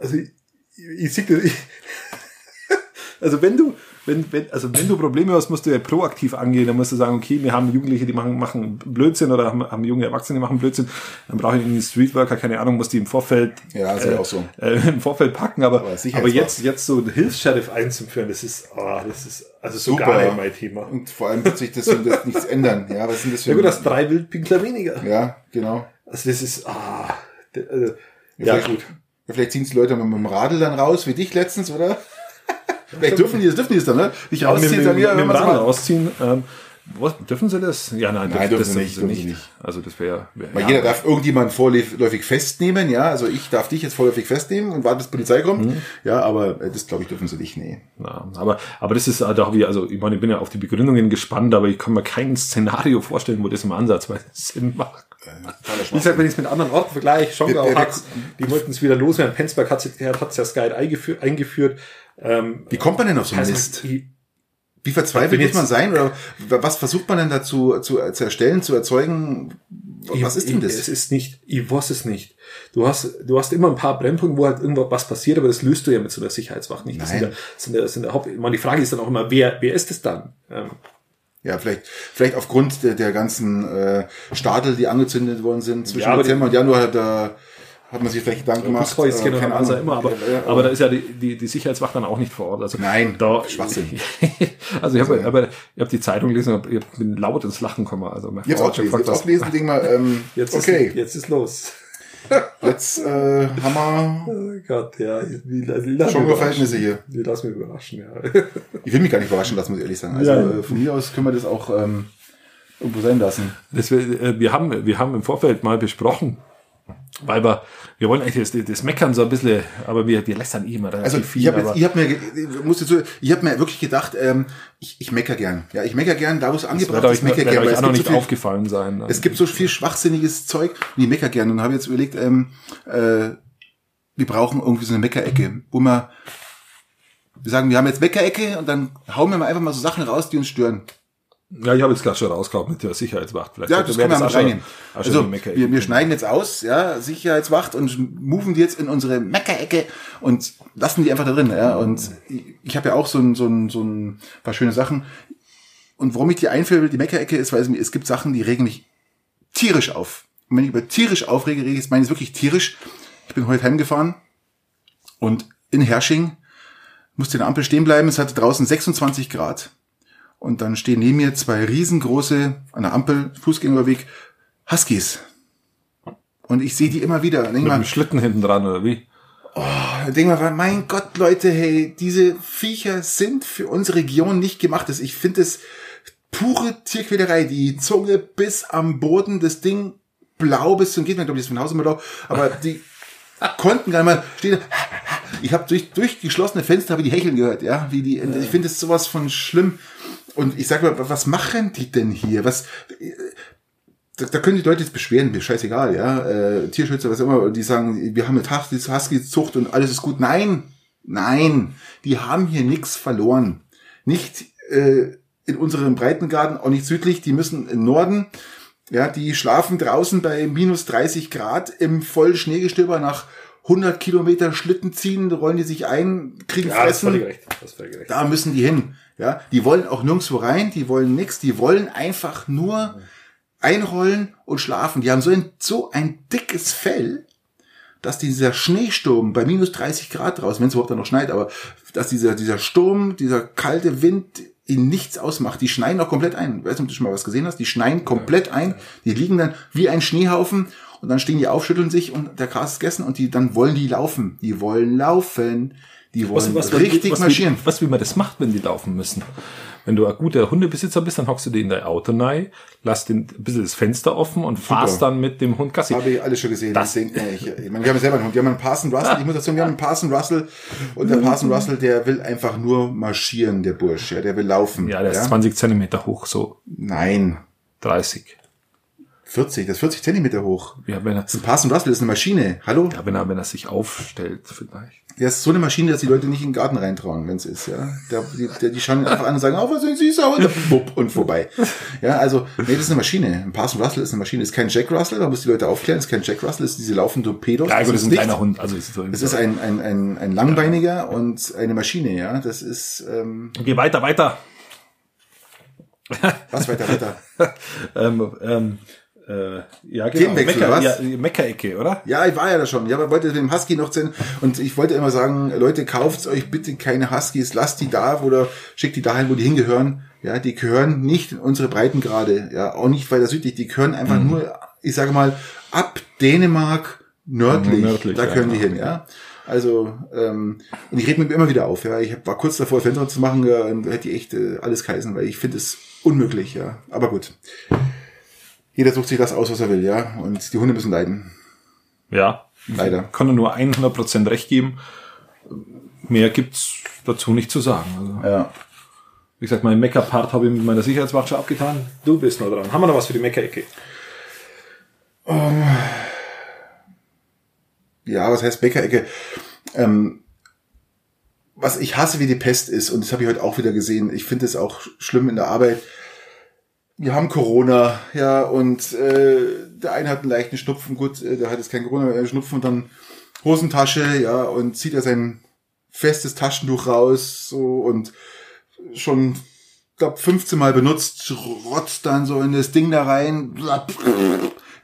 also ich, ich, ich, sehe das- ich also wenn du, wenn, wenn, also wenn du Probleme hast, musst du ja proaktiv angehen. Dann musst du sagen, okay, wir haben Jugendliche, die machen, machen Blödsinn oder haben, haben junge Erwachsene, die machen Blödsinn. Dann brauche ich irgendwie einen Streetworker, keine Ahnung, muss die im Vorfeld, Ja, auch so. äh, im Vorfeld packen. Aber, Aber aber, jetzt, jetzt so einen Hilfs-Sheriff einzuführen, das ist, oh, das ist, also so Super. gar nicht mein Thema. Und vor allem wird sich das, das nichts ändern. Ja, was denn das für Ja gut, das drei Wildpinkler weniger. Ja, genau. Also das ist, ah, also, ja, vielleicht, gut. Ja, vielleicht ziehen es die Leute mit dem Radl dann raus, wie dich letztens, oder? Vielleicht dürfen die das, dürfen die das dann, ne? Nicht mit, rausziehen, mit, mit, ja, mit wenn dem rausziehen. Ähm, was, dürfen sie das? Ja, nein, Nein, dürfen, sie nicht, dürfen nicht. nicht. Also das wäre... Wär, Weil ja, jeder darf irgendjemand vorläufig festnehmen, ja. Also ich darf dich jetzt vorläufig festnehmen und warte, bis Polizei kommt. Mhm. Ja, aber äh, das glaube ich dürfen sie nicht, nee. na, aber, aber das ist äh, da wie, also ich meine, ich bin ja auf die Begründungen gespannt, aber ich kann mir kein Szenario vorstellen, wo das im Ansatz Sinn macht. Wie gesagt, wenn ich es mit anderen Orten vergleiche, Schongau hat's, die wollten es wieder loswerden, Penzberg hat es ja Sky eingeführt. eingeführt. Ähm, Wie kommt man denn auf so einen Mist? ich- Wie verzweifelt muss man sein? Oder was versucht man denn dazu zu, zu erstellen, zu erzeugen? Was ist denn Ich- Es das? ist nicht, ich weiß es nicht. Du hast, du hast immer ein paar Brennpunkte, wo halt irgendwas passiert, aber das löst du ja mit so einer Sicherheitswacht nicht. Das sind ja, das sind ja, das sind ja Haupt, ich meine, die Frage ist dann auch immer, wer, wer ist es dann? Ähm, Ja, vielleicht, vielleicht aufgrund der, der ganzen äh, Stadel, die angezündet worden sind zwischen Ja, Dezember und Januar, da hat man sich vielleicht Gedanken gemacht. Bushäuschen äh, oder keine was auch immer, aber, Ja, ja, aber da ist ja die, die, die Sicherheitswacht dann auch nicht vor Ort. Also Nein, da, Schwachsinn. also ich habe, aber ich habe die Zeitung gelesen, und ich bin laut ins Lachen gekommen. Also Jetzt auch lesen, jetzt auch lesen, Ding mal, ähm, jetzt okay, ist, jetzt ist los. jetzt äh, haben wir Oh Gott, ja, schon über Verhältnisse hier. überraschen. Lass mich überraschen, ja. Ich will mich gar nicht überraschen lassen, muss ich ehrlich sagen. Also Ja. äh, von mir aus können wir das auch ähm, irgendwo sein lassen. Das, wir, äh, wir, haben, wir haben im Vorfeld mal besprochen, weil wir, wir wollen eigentlich das, das Meckern so ein bisschen, aber wir, wir lästern eh immer relativ Also viel. ich habe habe mir, muss so, ich habe mir wirklich gedacht, ähm, ich, ich mecker gern. Ja, ich mecker gern, da wo es angebracht ist, mecker gern. euch auch es noch nicht so viel, aufgefallen sein. Es gibt so viel schwachsinniges Zeug und ich mecker gern. Und habe jetzt überlegt, ähm, äh, wir brauchen irgendwie so eine Meckerecke, wo wir, wir sagen, wir haben jetzt Meckerecke und dann hauen wir mal einfach mal so Sachen raus, die uns stören. Ja, ich habe jetzt gerade schon rausgehauen mit der Sicherheitswacht. Vielleicht Ja, das können wir schon- reinnehmen. Also, wir, wir schneiden jetzt aus, ja, Sicherheitswacht und moven die jetzt in unsere Meckerecke und lassen die einfach da drin, ja. Und ich, habe ja auch so ein, so ein, so ein paar schöne Sachen. Und warum ich die einführen will, die Meckerecke, ist, weil es, mir- es gibt Sachen, die regen mich tierisch auf. Und wenn ich über tierisch aufrege, rege ich, meine ich wirklich tierisch. Ich bin heute heimgefahren und in Hersching musste in der Ampel stehen bleiben. Es hatte draußen 26 Grad. Und dann stehen neben mir zwei riesengroße, an der Ampel, Fußgängerweg, Huskies. Und ich sehe die immer wieder. Denk mit mal, dem Schlitten hinten dran, oder wie? Oh, denk mal, mein Gott, Leute, hey, diese Viecher sind für unsere Region nicht gemacht. Ich finde es pure Tierquälerei. Die Zunge bis am Boden, das Ding blau bis zum geht glaube ich, ist von Haus immer blau, aber die konnten gar nicht mal stehen. Ich habe durch, durch geschlossene Fenster habe die Hecheln gehört, ja, wie die, ich finde es sowas von schlimm. Und ich sag mal, was machen die denn hier? Was, da, da können die Leute jetzt beschweren, mir scheißegal, ja, äh, Tierschützer, was immer, die sagen, wir haben eine Husky-Zucht und alles ist gut. Nein, nein, die haben hier nichts verloren. Nicht äh, in unserem Breitengarten, auch nicht südlich, die müssen im Norden, ja, die schlafen draußen bei minus 30 Grad im vollen Schneegestöber nach 100 Kilometer Schlitten ziehen, rollen die sich ein, kriegen ja, Fressen. Das das recht. Da müssen die hin. Ja, die wollen auch nirgendwo rein, die wollen nichts, die wollen einfach nur einrollen und schlafen. Die haben so ein, so ein dickes Fell, dass dieser Schneesturm bei minus 30 Grad draußen, wenn es überhaupt noch schneit, aber dass dieser, dieser Sturm, dieser kalte Wind ihnen nichts ausmacht. Die schneien auch komplett ein. Ich weiß nicht, ob du schon mal was gesehen hast. Die schneien komplett ein. Die liegen dann wie ein Schneehaufen und dann stehen die auf, schütteln sich und der Gras ist gegessen und die, dann wollen die laufen. Die wollen laufen. Die wollen was, was, richtig was, marschieren. Was, wie man das macht, wenn die laufen müssen. Wenn du ein guter Hundebesitzer bist, dann hockst du dir in dein Auto rein, lass den, ein bisschen das Fenster offen und fahrst dann mit dem Hund Gassi. Habe ich alles schon gesehen. Das ich, ich, ich meine, wir haben selber einen Hund. Wir haben einen Parson Russell. Ich muss dazu sagen, wir haben einen Parson Russell. Und der Parson Russell, der will einfach nur marschieren, der Bursch. Ja, der will laufen. Ja, der ja? ist 20 Zentimeter hoch, so. Nein. 30. 40, das ist 40 Zentimeter hoch. Ja, wenn er, das ist ein Parson Russell, das ist eine Maschine. Hallo? Ja, wenn er, wenn er sich aufstellt, vielleicht. Ja, ist so eine Maschine, dass die Leute nicht in den Garten reintrauen, wenn es ist, ja. Der, die, der, die schauen einfach an und sagen, oh, was ein süßer Hund, wupp, und vorbei. Ja, also, nee, das ist eine Maschine. Ein Parson Russell ist eine Maschine, ist kein Jack Russell, da muss die Leute aufklären, ist kein Jack Russell, ist diese laufende Torpedos. Ja, gut, das ist ein kleiner Hund, also ist so Es ist ein, ein, ein, ein langbeiniger ja. und eine Maschine, ja. Das ist, ähm, Okay, weiter, weiter. Was weiter, weiter? ähm, ähm, äh, ja, genau. Mecker, was? Ja, Meckerecke, oder? Ja, ich war ja da schon. Ja, aber wollte dem Husky noch sehen. Und ich wollte immer sagen, Leute, kauft euch bitte keine Huskies, lasst die da oder schickt die dahin, wo die hingehören. Ja, die gehören nicht in unsere Breitengrade. Ja, auch nicht weiter südlich. Die gehören einfach mhm. nur, ich sage mal, ab Dänemark nördlich. Mhm, nördlich da können ja, die hin, ja. Also, ähm, und ich rede mir immer wieder auf, ja. Ich war kurz davor, Fenster zu machen, ja, und hätte ich echt äh, alles geheißen, weil ich finde es unmöglich, ja. Aber gut jeder sucht sich das aus, was er will, ja. Und die Hunde müssen leiden. Ja. Leider. Ich kann nur 100% recht geben. Mehr gibt's dazu nicht zu sagen. Also, ja. Wie gesagt, mein Mecker-Part habe ich mit meiner Sicherheitswacht schon abgetan. Du bist noch dran. Haben wir noch was für die Mecker-Ecke? Um, ähm, ja, was heißt Mecker-Ecke? Ähm, was ich hasse wie die Pest ist, und das habe ich heute auch wieder gesehen, ich finde es auch schlimm in der Arbeit, wir haben Corona, ja, und äh, der eine hat einen leichten Schnupfen, gut, äh, der hat jetzt kein Corona, einen Schnupfen und dann Hosentasche, ja, und zieht er sein festes Taschentuch raus, so, und schon, glaub, 15 Mal benutzt, rotzt dann so in das Ding da rein,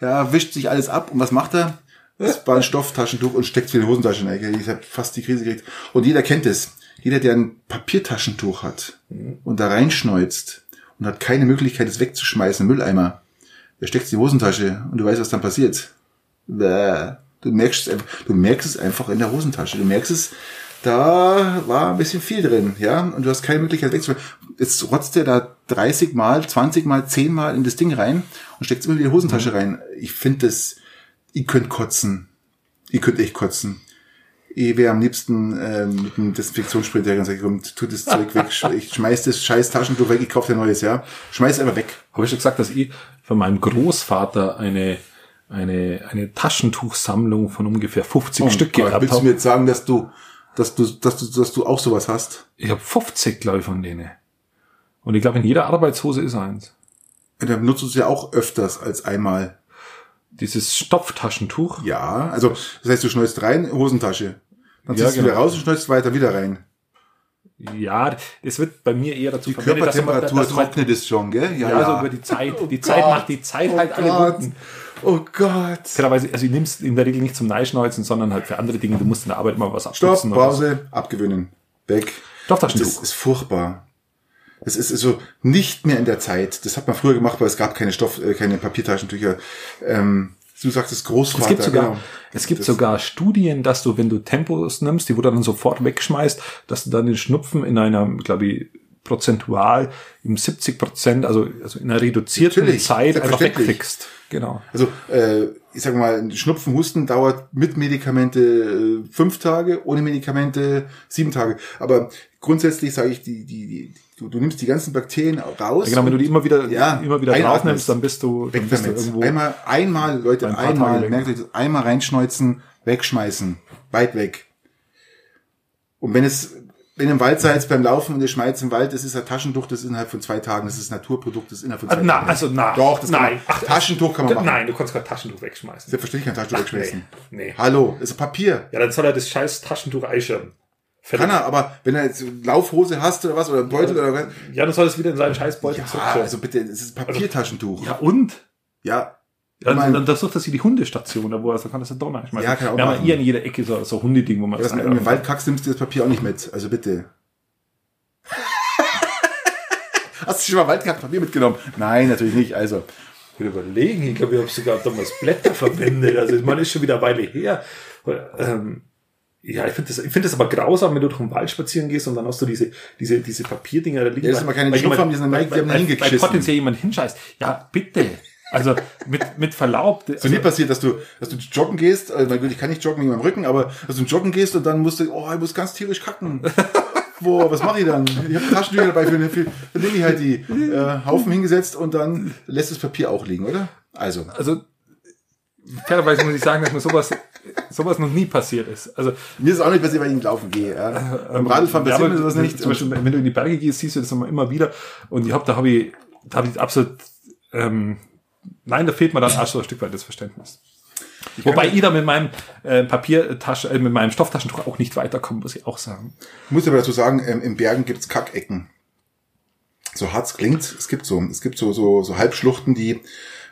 ja, wischt sich alles ab, und was macht er? Das war ein Stofftaschentuch und steckt für die Hosentasche rein. Ich habe fast die Krise gekriegt. Und jeder kennt es. Jeder, der ein Papiertaschentuch hat und da reinschneuzt, und hat keine Möglichkeit, es wegzuschmeißen, Mülleimer. Der steckt die Hosentasche und du weißt, was dann passiert. Bäh. Du merkst, es, du merkst es einfach in der Hosentasche. Du merkst es, da war ein bisschen viel drin, ja, und du hast keine Möglichkeit wegzuschmeißen. Jetzt rotzt der da 30 mal, 20 mal, 10 mal in das Ding rein und steckt immer wieder die Hosentasche mhm. rein. Ich finde das, ihr könnt kotzen. Ihr könnt echt kotzen ich wäre am liebsten ähm, mit einem Desinfektionsspray, der ganz kommt, tut das Zeug weg, ich schmeiß das scheiß Taschentuch weg, ich kaufe dir neues, ja. Schmeiß einfach weg. Habe ich schon gesagt, dass ich von meinem Großvater eine eine eine Taschentuchsammlung von ungefähr 50 oh Stück Gott, gehabt Willst du mir jetzt sagen, dass du dass du dass du dass du auch sowas hast? Ich habe 50, glaube ich, von denen. Und ich glaube, in jeder Arbeitshose ist eins. Ja, dann benutzt du es ja auch öfters als einmal. Dieses Stopftaschentuch? Ja, also das heißt, du schneuzt rein, Hosentasche. Dann ziehst ja, genau. du wieder raus und schneuzt weiter wieder rein. Ja, es wird bei mir eher dazu Die Körpertemperatur trocknet es schon, gell? Ja, ja, also über die Zeit. Oh die Gott. Zeit macht die Zeit oh halt Gott. alle Wunden. Oh Gott. Klarerweise, also ich nimm's in der Regel nicht zum Neischneuzen, sondern halt für andere Dinge. Du musst in der Arbeit mal was abputzen. Stopp, Pause, abgewöhnen. Weg. Stofftaschentuch. Das ist furchtbar. Es ist so nicht mehr in der Zeit. Das hat man früher gemacht, weil es gab keine Stoff, äh, keine Papiertaschentücher. Ähm, Du sagst es Großvater. Es gibt sogar, genau. es gibt Das- sogar Studien, dass du, wenn du Tempos nimmst, die du dann sofort wegschmeißt, dass du dann den Schnupfen in einer, glaube ich, prozentual im 70 Prozent, also, also in einer reduzierten Natürlich, Zeit einfach wegkriegst. Genau. Also, äh, ich sag mal, ein Schnupfen, Husten dauert mit Medikamente äh, fünf Tage, ohne Medikamente sieben Tage. Aber grundsätzlich sage ich, die, die, die, du, du nimmst die ganzen Bakterien raus. Ja, genau, wenn du die immer wieder, Ja, immer wieder draufnimmst, dann bist du, dann bist du irgendwo. Einmal, einmal, Leute, ein einmal, merkt euch das, einmal reinschneuzen, wegschmeißen, weit weg. Und wenn es, wenn ihr im Wald seid beim Laufen und ihr schmeißt im Wald, das ist ein Taschentuch, das ist innerhalb von zwei Tagen, das ist ein Naturprodukt, das ist innerhalb von zwei na, Tagen. also na, Doch, das nein. Ach, Taschentuch kann man machen. Nein, du kannst kein Taschentuch wegschmeißen. Selbstverständlich kann ein Taschentuch Ach, wegschmeißen. nee, nee. Hallo, ist Papier. Ja, dann soll er das scheiß Taschentuch einschirmen. Fertig. Kann er, aber wenn er jetzt Laufhose hast oder was, oder Beutel oder was. Ja, dann soll es wieder in seinen scheiß Beutel Ja, zurückschirmen. also bitte, es ist ein Papiertaschentuch. ja, und? Ja. Ja, Ich mein- dann, dann sucht er sich die Hundestation, da wo er so kann das ja Donner schmeißen. Ja, kann auch Wir haben ja in jeder Ecke so, so Hundeding, wo man Dass man im Wald kackst, nimmst du das Papier auch nicht mit. Also bitte. Hast du schon mal Waldkackpapier mitgenommen? Nein, natürlich nicht. Also, Ich will überlegen, ich glaube, ich habe sogar damals Blätter verwendet. Also ich meine, ist schon wieder eine Weile her. Ähm, ja, ich finde das, ich finde das aber grausam, wenn du durch den Wald spazieren gehst und dann hast du diese, diese, diese Papierdinger da liegen. Ja, das ist aber keine weil Schnupfen, die sind weil- weil- hingeschissen. Weil potenziell jemand hinscheißt. Ja, bitte. Also mit, mit Verlaub. so nie passiert, dass du, dass du joggen gehst, also, mein Gott, ich kann nicht joggen wegen meinem Rücken, aber dass du joggen gehst und dann musst du, oh, ich muss ganz tierisch kacken. Boah, was mache ich dann? Ich habe Taschentücher dabei, für, für, dann nehme ich halt die äh, Haufen hingesetzt und dann lässt das Papier auch liegen, oder? Also, also fairerweise muss ich sagen, dass mir sowas, sowas noch nie passiert ist. Also mir ist es auch nicht passiert, weil ich laufen gehe. Ja. Beim Radfahren Ja, passiert aber mir sowas nicht. Zum Beispiel, wenn du in die Berge gehst, siehst du das immer, immer wieder. Und ich hab, da habe ich, da habe ich absolut, ähm, nein, da fehlt mir dann auch so ein Stück weit das Verständnis. Wobei ich da mit meinem äh, Papiertasche, äh, mit meinem Stofftaschentuch auch nicht weiterkomme, muss ich auch sagen. Ich muss aber dazu sagen, ähm, in Bergen gibt's Kackecken. So hart es klingt, es gibt so, es gibt so, so, so Halbschluchten, die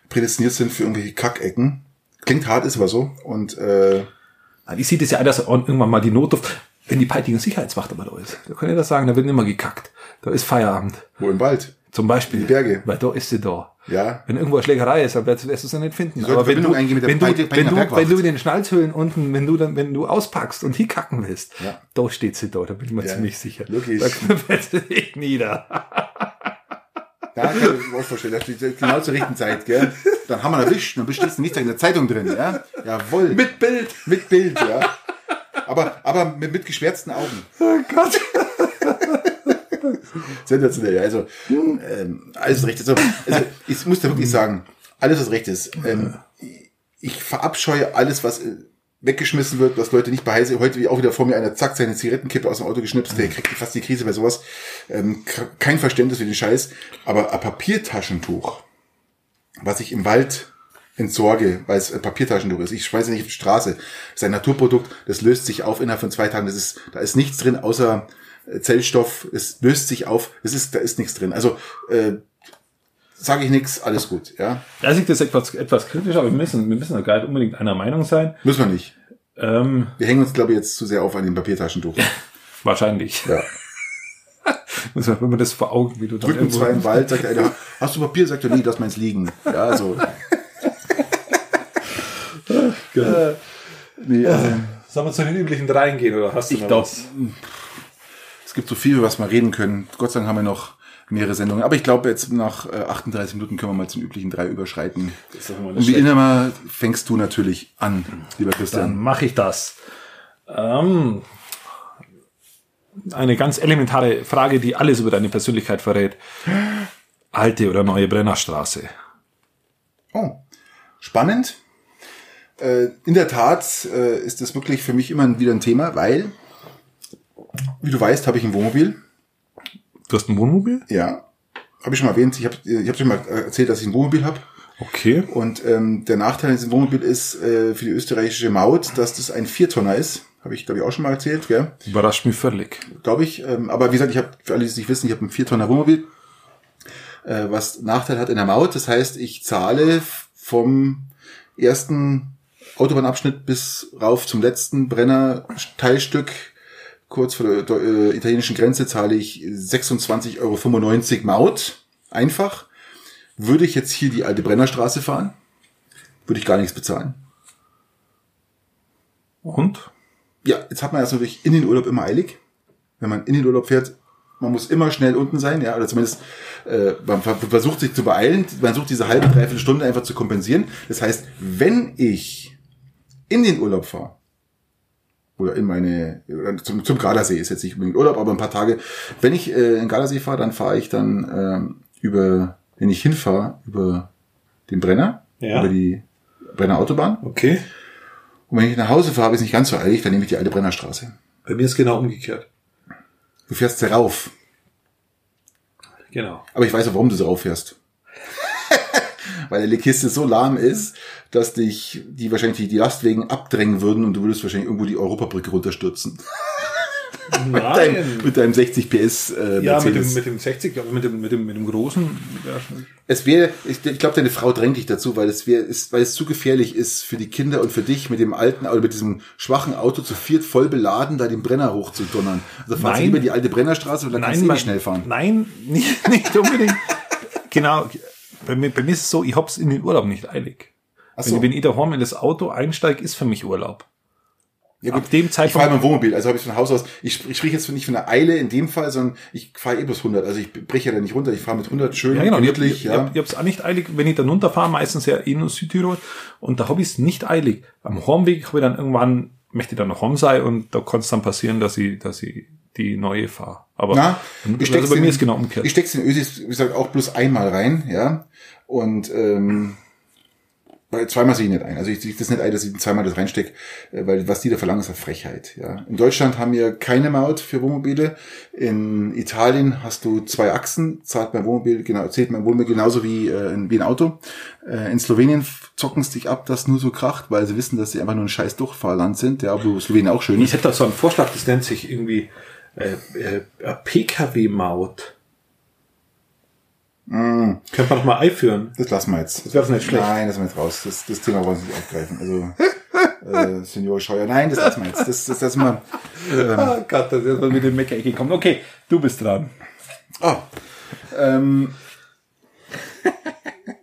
prädestiniert sind für irgendwelche Kackecken. Klingt hart, ist aber so. Und äh, Ich sehe das ja, dass irgendwann mal die Notdurft, wenn die peitigen Sicherheitswacht aber da ist. Da kann ich das sagen, da wird immer gekackt. Da ist Feierabend. wo im Wald? Zum Beispiel. Die Berge. Weil da ist sie da. Ja. Wenn irgendwo eine Schlägerei ist, dann wirst du sie nicht finden. Aber wenn du, wenn, du, wenn, du, wenn du in den Schnalzhöhlen unten, wenn du dann, wenn du auspackst und hinkacken willst, Ja. da steht sie da, da bin ich mir Ja, ziemlich sicher. logisch. Da fällt sie nicht nieder. Da kann ich mir auch vorstellen, da steht genau zur richtigen Zeit, gell? Dann haben wir erwischt, dann besteht nicht in der Zeitung drin, ja? Jawohl. Mit Bild. mit Bild, ja. Aber, aber mit, mit geschwärzten Augen. Oh Gott. Sensationell, ja. Also, ähm, alles recht. Also, also, ich muss da wirklich sagen, alles was recht ist. Ähm, ich verabscheue alles, was äh, weggeschmissen wird, was Leute nicht beheise. Heute wie auch wieder vor mir einer zack seine Zigarettenkippe aus dem Auto geschnipst, der kriegt fast die Krise bei sowas. Ähm, kein Verständnis für den Scheiß. Aber ein Papiertaschentuch, was ich im Wald entsorge, weil es ein Papiertaschentuch ist. Ich schmeiße nicht auf die Straße. Das ist ein Naturprodukt, das löst sich auf innerhalb von zwei Tagen. Das ist, da ist nichts drin außer Zellstoff. Es löst sich auf. Es ist, da ist nichts drin. Also äh, sage ich nichts, alles gut. Ja, Da ich das etwas, etwas kritisch, aber wir müssen, wir müssen da gar nicht unbedingt einer Meinung sein. müssen wir nicht. Ähm, Wir hängen uns, glaube ich, jetzt zu sehr auf an dem Papiertaschentuch. wahrscheinlich. Ja. Muss man, wenn man das vor Augen, wie du dann Drücken zwei im Wald, sagt einer, hast du Papier? Sagt er, nee, lass meins liegen. Ja, so. Äh, Nee, also, Sollen wir zu den üblichen dreien gehen oder hast du ich noch glaube, was? Es gibt so viel, über was wir reden können. Gott sei Dank haben wir noch mehrere Sendungen. Aber ich glaube, jetzt nach äh, 38 Minuten können wir mal zum üblichen drei überschreiten. Und wie immer fängst du natürlich an, lieber Dann Christian. mache ich das. Ähm, eine ganz elementare Frage, die alles über deine Persönlichkeit verrät. Alte oder neue Brennerstraße? Oh, spannend. Äh, in der Tat äh, ist das wirklich für mich immer wieder ein Thema, weil, wie du weißt, habe ich ein Wohnmobil. Du hast ein Wohnmobil? Ja, habe ich schon mal erwähnt. Ich habe ich hab schon mal erzählt, dass ich ein Wohnmobil habe. Okay. Und ähm, der Nachteil an diesem Wohnmobil ist äh, für die österreichische Maut, dass das ein Viertonner ist. Habe ich, glaube ich, auch schon mal erzählt, gell? Überrascht mich völlig. Glaube ich. Ähm, aber wie gesagt, ich habe, für alle, die es nicht wissen, ich habe ein Viertonner Wohnmobil, äh, was Nachteil hat in der Maut. Das heißt, ich zahle vom ersten Autobahnabschnitt bis rauf zum letzten Brenner-Teilstück kurz vor der äh, italienischen Grenze zahle ich 26,95 Euro Maut. Einfach. Würde ich jetzt hier die alte Brennerstraße fahren, würde ich gar nichts bezahlen. Und? Ja, jetzt hat man ja natürlich in den Urlaub immer eilig. Wenn man in den Urlaub fährt, man muss immer schnell unten sein, ja, oder zumindest äh, man ver- versucht sich zu beeilen, man sucht diese halbe, dreiviertel Stunde einfach zu kompensieren. Das heißt, wenn ich in den Urlaub fahre, oder in meine, zum, zum Gardasee ist jetzt nicht unbedingt Urlaub, aber ein paar Tage, wenn ich äh, in Gardasee fahre, dann fahre ich dann ähm, über, wenn ich hinfahre, über den Brenner, Ja. über die Brenner Autobahn. Okay. Und wenn ich nach Hause fahre, habe ich es nicht ganz so eilig, dann nehme ich die alte Brennerstraße. Bei mir ist genau umgekehrt. Du fährst rauf. Genau. Aber ich weiß auch, warum du so rauf fährst. Weil die Kiste so lahm ist, dass dich die wahrscheinlich die- Lastwagen abdrängen würden und du würdest wahrscheinlich irgendwo die Europabrücke runterstürzen. mit, deinem, mit deinem 60 PS äh, ja, mit dem, mit dem 60, aber mit dem, mit dem, mit dem großen. Ja, Es wäre, ich, ich glaube, deine Frau drängt dich dazu, weil es wäre, ist, weil es zu gefährlich ist für die Kinder und für dich mit dem alten oder mit diesem schwachen Auto zu viert voll beladen, da den Brenner hochzudonnern. Also fahren Sie Nein. lieber die alte Brennerstraße und dann kannst du eh schnell fahren. Nein, nicht, nicht unbedingt. genau. Bei mir, bei mir ist es so, ich hab's in den Urlaub nicht eilig. Ach Wenn, so. ich, wenn ich daheim in das Auto einsteige, ist für mich Urlaub. Ja, Ab dem Ich fahre Zeitpunkt, dem Wohnmobil, also habe ich von Haus aus, ich, ich spreche jetzt nicht von einer Eile in dem Fall, sondern ich fahre eh bis 100, also ich breche ja da nicht runter, ich fahre mit 100 schön ja genau, ich, gemütlich, ich, ja. ich, ich hab's auch nicht eilig, wenn ich dann runterfahre, meistens ja eh nur Südtirol, und da hab ich's nicht eilig. Am Heimweg habe ich dann irgendwann, möchte ich dann noch heim sein, und da kann es dann passieren, dass ich, dass ich die neue fahre. Aber Na, ich also bei in- mir ist genau umgekehrt. Ich steck's in Ösis, wie gesagt, auch bloß einmal rein, ja. Und ähm, weil zweimal sehe ich nicht ein. Also ich sehe das nicht ein, dass ich zweimal das reinstecke, äh, weil was die da verlangen, ist eine Frechheit. Ja. In Deutschland haben wir keine Maut für Wohnmobile. In Italien hast du zwei Achsen, zahlt mein Wohnmobil, genau, zählt mein Wohnmobil genauso wie, äh, wie ein Auto. Äh, in Slowenien zocken sie dich ab, dass nur so kracht, weil sie wissen, dass sie einfach nur ein scheiß Durchfahrland sind, ja, wo Slowenien auch schön Ich ist. hätte da so einen Vorschlag, das nennt sich irgendwie äh, äh, PKW-Maut. Mm, Könnte man doch mal einführen. das lassen wir jetzt. Das wäre nicht schlecht. Nein, das lassen wir jetzt raus. Das, das Thema wollen Sie nicht aufgreifen. Also, äh, Senior Scheuer. Nein, das lassen wir jetzt. Das, das lassen wir. Ähm, Ah Gott, das ist mal mit dem Meckerecke gekommen. Okay, du bist dran. oh, ähm,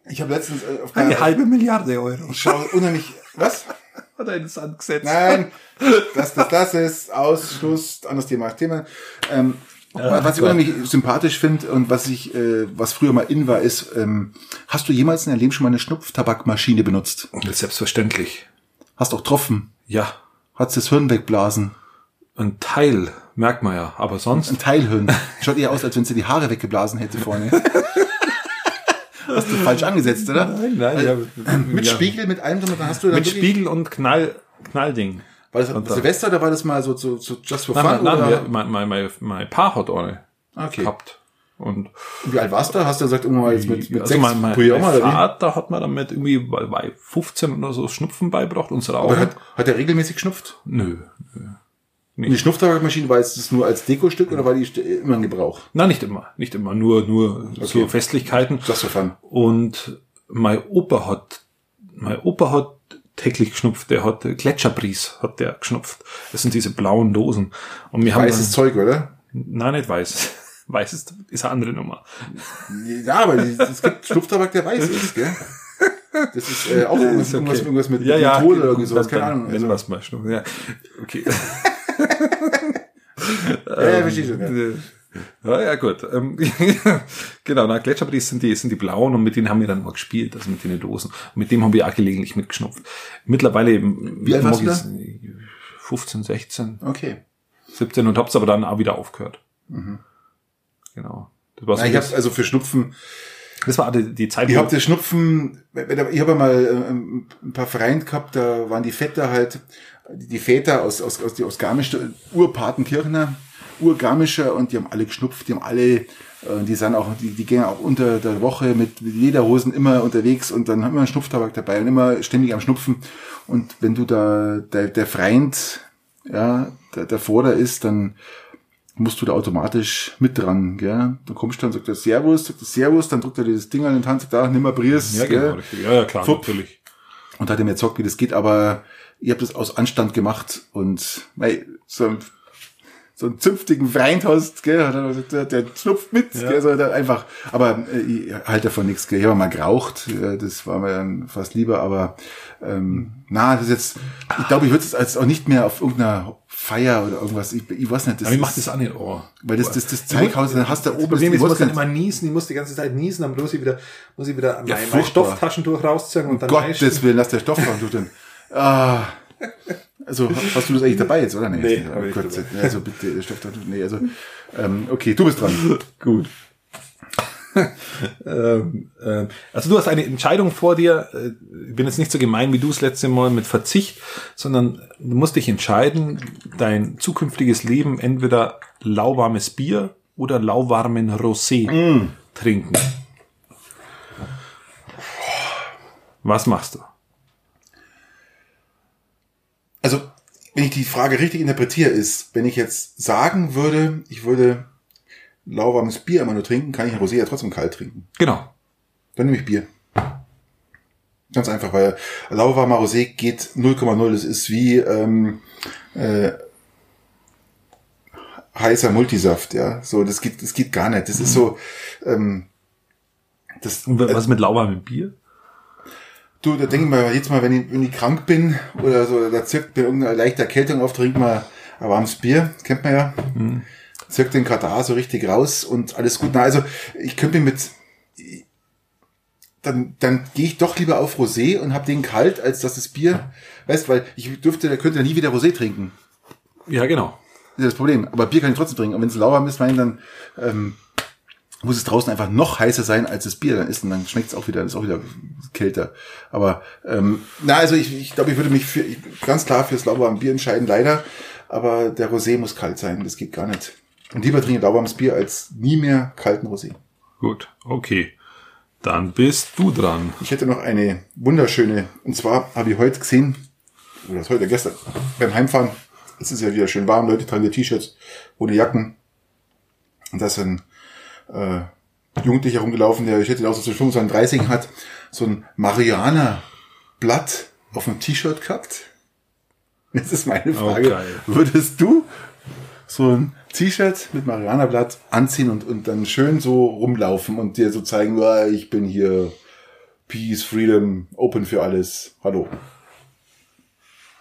ich habe letztens äh, auf Eine halbe Milliarde Euro. ich schaue unheimlich. Was? Hat er in den Sand gesetzt. Nein, das, das, das ist Ausschluss, anderes Thema. Thema. Ähm, was ich Gott. unheimlich sympathisch finde und was ich, äh, was früher mal in war, ist, ähm, hast du jemals in deinem Leben schon mal eine Schnupftabakmaschine benutzt? Selbstverständlich. Hast auch getroffen? Ja, Hat's das Hirn wegblasen? ein Teil merkt man ja, aber sonst. Ein Teilhirn. Schaut eher aus, als wenn sie die Haare weggeblasen hätte vorne. Hast du falsch angesetzt, oder? Nein, nein, ja, Mit ja. Spiegel, mit allem drum, hast du dann Mit Spiegel und Knall, Knallding. War das Und da- Silvester oder war das mal so, so, so just for fun? Nein, oder? mein, mein, mein, mein Paar hat eine Okay. gehabt. Und Wie alt warst du? Hast du gesagt, irgendwann mal jetzt mit, mit also sechs mein, mein, Brüder mein? Vater hat mir damit irgendwie bei, bei 15 oder so Schnupfen beibracht und Aber Rauchen. hat, hat er regelmäßig geschnupft? Nö. Und die Schnupftabakmaschine war jetzt das nur als Dekostück oder war die immer in Gebrauch? Nein, nicht immer. Nicht immer. Nur, nur so Festlichkeiten. Just for fun. Und mein Opa hat, mein Opa hat täglich geschnupft. Der hat Gletscherbries, hat der geschnupft. Das sind diese blauen Dosen. Und wir haben Weißes Zeug, oder? nein, nicht weiß. Weiß ist, ist eine andere Nummer. Ja, aber es gibt Schnupftabak, der weiß ist, gell? Das ist äh, auch irgendwas, irgendwas, irgendwas mit ja, ja, Menthol oder irgendwie sowas, keine Ahnung. Nennen Also, es mal Schnupfen. Ja, okay. Ja, ja, verstehe schon, ja. Ja, ja, gut. Ähm, genau, na, Gletscherbries sind die, sind die blauen und mit denen haben wir dann mal gespielt, also mit den Dosen. Und mit dem haben wir auch gelegentlich mitgeschnupft. Mittlerweile eben. Wie alt warst du ich's- 15, 16, Okay. 17 und hab's aber dann auch wieder aufgehört. Genau. Das war, so Na, ich habe also für Schnupfen, das war die, die Zeit, ich habe das Schnupfen, ich habe mal ähm, ein paar Vereine gehabt, da waren die Vetter halt, die Väter aus, aus, aus, aus Garmisch, Urpatenkirchner, Urgarmischer und die haben alle geschnupft, die haben alle, äh, die sind auch, die, die gehen auch unter der Woche mit Lederhosen immer unterwegs und dann haben wir einen Schnupftabak dabei und immer ständig am Schnupfen. Und wenn du da, der, der Freund, ja, der, der Vorder ist, dann musst du da automatisch mit dran, gell? Du kommst dann, sagt er Servus, sagt er Servus, dann drückt er dir das Ding an den Hand, sagt da, nimm mal Briers, ja, genau, richtig. Ja, ja, klar, Fupp. natürlich. und hat er mir gesagt, wie das geht, aber ich habe das aus Anstand gemacht und mei, so, so einen zünftigen Freund hast, gell, er der, der schnupft mit, gell, also da einfach, aber äh, ich halte davon nichts, gell, ich habe mal geraucht, äh, das war mir dann fast lieber, aber ähm, na, das ist jetzt, ich glaube, ich würde es als auch nicht mehr auf irgendeiner Feier oder irgendwas, ich, ich weiß nicht, das Aber ich mach ist- das an den Ohr. weil das, das, das Zeighaus, dann hast du da oben, Problem ist, ich das- muss dann das- immer niesen, ich muss die ganze Zeit niesen, dann muss ich wieder, muss ich wieder Ja, mein, mein furchtbar. Stofftaschentuch rausziehen und dann Gottes Willen, lass der Stoff dran tun. Ah. Also hast du das eigentlich dabei jetzt, oder? Nee, ich Gott, nicht dabei. nee, also bitte, Stoff. Nee, also, ähm, okay, du bist dran. Gut. ähm, ähm, also du hast eine Entscheidung vor dir. äh, Ich bin jetzt nicht so gemein wie du das letzte Mal mit Verzicht, sondern du musst dich entscheiden, dein zukünftiges Leben entweder lauwarmes Bier oder lauwarmen Rosé trinken. Was machst du? Also, wenn ich die Frage richtig interpretiere, ist, wenn ich jetzt sagen würde, ich würde lauwarmes Bier immer nur trinken, kann ich ein Rosé ja trotzdem kalt trinken. Genau. Dann nehme ich Bier. Ganz einfach, weil lauwarmer Rosé geht 0,0. Das ist wie ähm, äh, heißer Multisaft, ja. So, das geht, das geht gar nicht. Das ist so, ähm, das, Und was mit lauwarmem Bier? Du, da denke ich mal, jetzt mal, wenn ich, wenn ich krank bin oder so, da zirkt mir irgendeine leichte Erkältung auf, trink mal ein warmes Bier, kennt man ja. Zirkt den Katar so richtig raus und alles gut. Na, also ich könnte mir mit, dann, dann gehe ich doch lieber auf Rosé und hab den kalt, als dass das Bier, weißt, weil ich dürfte, da könnte ja nie wieder Rosé trinken. Ja, genau. Das ist das Problem. Aber Bier kann ich trotzdem trinken. Und wenn es lauwarm ist, mein, dann ähm, muss es draußen einfach noch heißer sein, als das Bier dann ist. Und dann schmeckt es auch wieder, ist auch wieder kälter. Aber ähm, na, also ich, ich glaube, ich würde mich für, ich, ganz klar fürs lauwarme Bier entscheiden, leider. Aber der Rosé muss kalt sein. Das geht gar nicht. Und lieber trinke lauwarmes Bier als nie mehr kalten Rosé. Gut, okay. Dann bist du dran. Ich hätte noch eine wunderschöne, und zwar habe ich heute gesehen, oder das heute gestern, beim Heimfahren, es ist ja wieder schön warm, Leute tragen die T-Shirts ohne Jacken. Und da ist ein äh, Jugendlicher rumgelaufen, der, ich hätte auch so zwischen 25 und 30 hat, so ein Mariana-Blatt auf einem T-Shirt gehabt. Jetzt ist meine Frage, geil. würdest du so ein T-Shirt mit Mariana-Blatt anziehen und, und dann schön so rumlaufen und dir so zeigen, ja, ich bin hier Peace, Freedom, Open für alles. Hallo.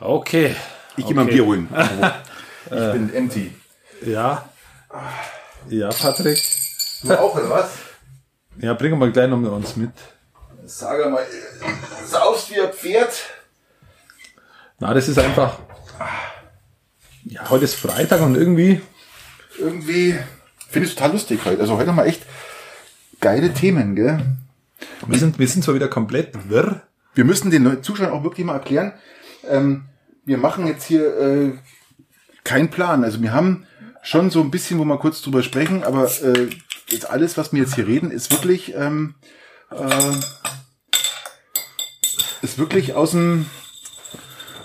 Okay. Ich gehe mal ein. Bier holen. ich bin empty. Ja. Ja, Patrick. Du auch, oder was? Ja, bring mal gleich noch mit uns mit. Sag mal, saufst wie ein Pferd. Na, das ist einfach. Ja, heute ist Freitag und irgendwie. Irgendwie finde ich total lustig heute. Also heute haben wir echt geile Themen, gell? Wir sind, wir sind zwar wieder komplett wirr. Wir müssen den Zuschauern auch wirklich mal erklären, ähm, wir machen jetzt hier äh, keinen Plan. Also wir haben schon so ein bisschen, wo wir kurz drüber sprechen, aber äh, jetzt alles, was wir jetzt hier reden, ist wirklich ähm, äh, ist wirklich aus dem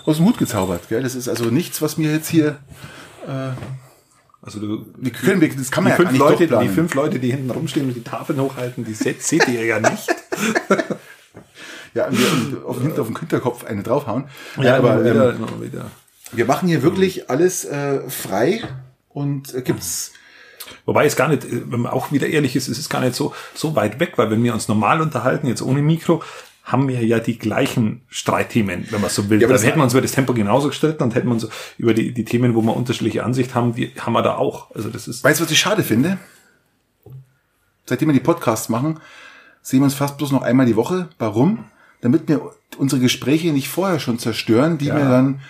aus dem Hut gezaubert. Gell? Das ist also nichts, was mir jetzt hier Also du, wir können wir, das kann man die, ja gar fünf nicht Leute, die fünf Leute, die hinten rumstehen und die Tafeln hochhalten, die seht, seht ihr ja nicht. ja, und wir auf, hinten auf den Hinterkopf eine draufhauen. Ja, aber immer ähm, wieder, immer wieder. wir machen hier wirklich alles äh, frei und äh, gibt's Wobei es gar nicht, äh, wenn man auch wieder ehrlich ist, es ist gar nicht so, so weit weg, weil wenn wir uns normal unterhalten, jetzt ohne Mikro, haben wir ja die gleichen Streitthemen, wenn man so will. Ja, aber dann das- hätten wir uns über das Tempo genauso gestritten und hätten wir uns über die, die Themen, wo wir unterschiedliche Ansicht haben, die haben wir da auch. Also das ist, Weißt du, was ich schade finde? Seitdem wir die Podcasts machen, sehen wir uns fast bloß noch einmal die Woche. Warum? Damit wir unsere Gespräche nicht vorher schon zerstören, die Ja. wir dann,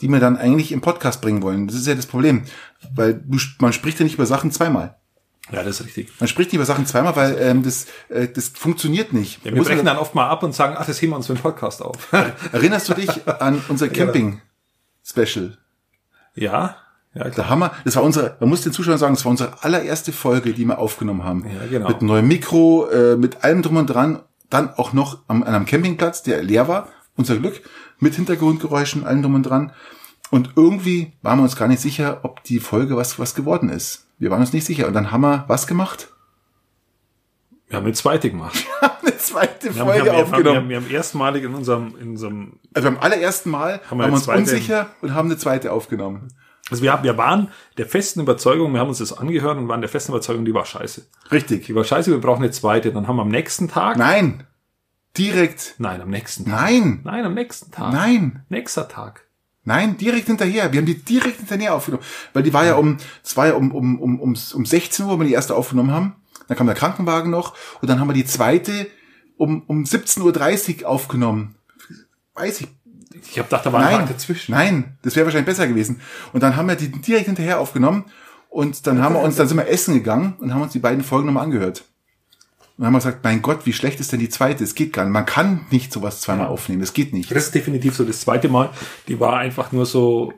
die wir dann eigentlich im Podcast bringen wollen. Das ist ja das Problem. Weil man spricht ja nicht über Sachen zweimal. ja, das ist richtig. Man spricht nicht über Sachen zweimal, weil ähm, das, äh, das funktioniert nicht. Ja, wir Muss brechen dann oft mal ab und sagen, ach, das heben wir uns für den Podcast auf. Erinnerst du dich an unser Camping-Special? ja, ja, klar. Der Hammer. Das war unsere, man muss den Zuschauern sagen, das war unsere allererste Folge, die wir aufgenommen haben. Ja, genau. Mit neuem Mikro, äh, mit allem drum und dran. Dann auch noch am, an einem Campingplatz, der leer war. Unser Glück. Mit Hintergrundgeräuschen, allem drum und dran. Und irgendwie waren wir uns gar nicht sicher, ob die Folge was, was geworden ist. Wir waren uns nicht sicher. Und dann haben wir was gemacht? Wir haben eine zweite gemacht. Eine zweite Wir haben, Folge wir haben, wir haben, aufgenommen. wir haben, wir haben erstmalig in unserem, in unserem, also beim allerersten Mal Haben haben wir wir uns unsicher und haben eine zweite aufgenommen. Also wir, haben, wir waren der festen Überzeugung, wir haben uns das angehört und waren der festen Überzeugung, die war scheiße. Richtig. Die war scheiße, wir brauchen eine zweite. Dann haben wir am nächsten Tag. Nein. Direkt. Nein, am nächsten Tag. Nein. Nein, am nächsten Tag. Nein. Nächster Tag. Nein, direkt hinterher. Wir haben die direkt hinterher aufgenommen. Weil die war ja um, es war ja um, um, um, um, um 16 Uhr, wo wir die erste aufgenommen haben. Dann kam der Krankenwagen noch. Und dann haben wir die zweite um, um 17.30 Uhr aufgenommen. Weiß ich. Ich habe gedacht, da war ein Tag dazwischen. nein, das wäre wahrscheinlich besser gewesen. Und dann haben wir die direkt hinterher aufgenommen. Und dann haben wir uns, dann sind wir essen gegangen und haben uns die beiden Folgen nochmal angehört. Und dann haben wir gesagt, mein Gott, wie schlecht ist denn die zweite? Es geht gar nicht. Man kann nicht sowas zweimal aufnehmen. Das geht nicht. Das ist definitiv so. Das zweite Mal, die war einfach nur so,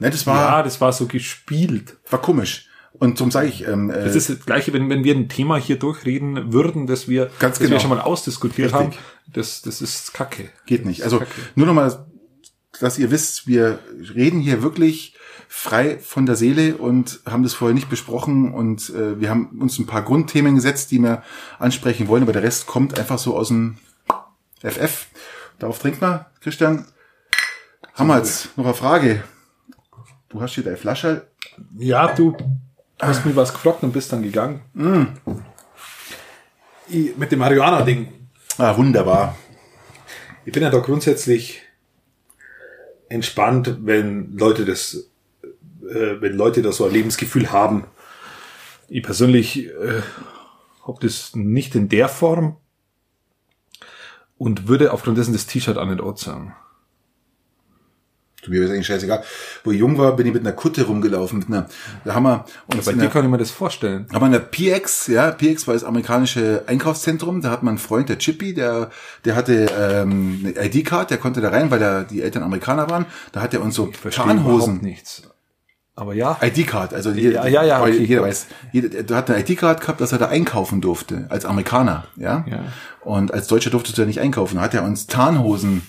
Ne, das war, ja, das war so gespielt. war komisch. Und darum sage ich, ähm, äh, Das ist das Gleiche, wenn, wenn wir ein Thema hier durchreden würden, das wir, Ganz das genau. wir schon mal ausdiskutiert Richtig. haben. Das, das ist Kacke. Geht nicht. Also Kacke. nur nochmal, dass ihr wisst, wir reden hier wirklich frei von der Seele und haben das vorher nicht besprochen und äh, wir haben uns ein paar Grundthemen gesetzt, die wir ansprechen wollen, aber der Rest kommt einfach so aus dem FF. Darauf trinkt man, Christian. Haben wir jetzt noch eine Frage? Du hast hier deine Flasche. Ja, du hast mir was gefragt und bist dann gegangen. Ich, mit dem Marihuana-Ding. Ah, wunderbar. Ich bin ja da grundsätzlich entspannt, wenn Leute das, äh, wenn Leute da so ein Lebensgefühl haben. Ich persönlich äh, habe das nicht in der Form und würde aufgrund dessen das T-Shirt auch nicht anziehen. Du, mir ist eigentlich scheißegal. Wo ich jung war, bin ich mit einer Kutte rumgelaufen. Mit einer, da haben wir uns Bei in dir kann ich mir das vorstellen. Aber in der PX, ja, PX war das amerikanische Einkaufszentrum, da hat mein Freund, der Chippy, der, der hatte ähm, eine ID-Card, der konnte da rein, weil da die Eltern Amerikaner waren. Da hat er uns so Ich Tarnhosen. nichts. Aber ja. ID-Card, also jeder, Ja, ja, ja, okay, jeder weiß, jeder, der hat eine ID-Card gehabt, dass er da einkaufen durfte, als Amerikaner, ja. Ja. Und als Deutscher durftest du ja nicht einkaufen. Da hat er uns Tarnhosen,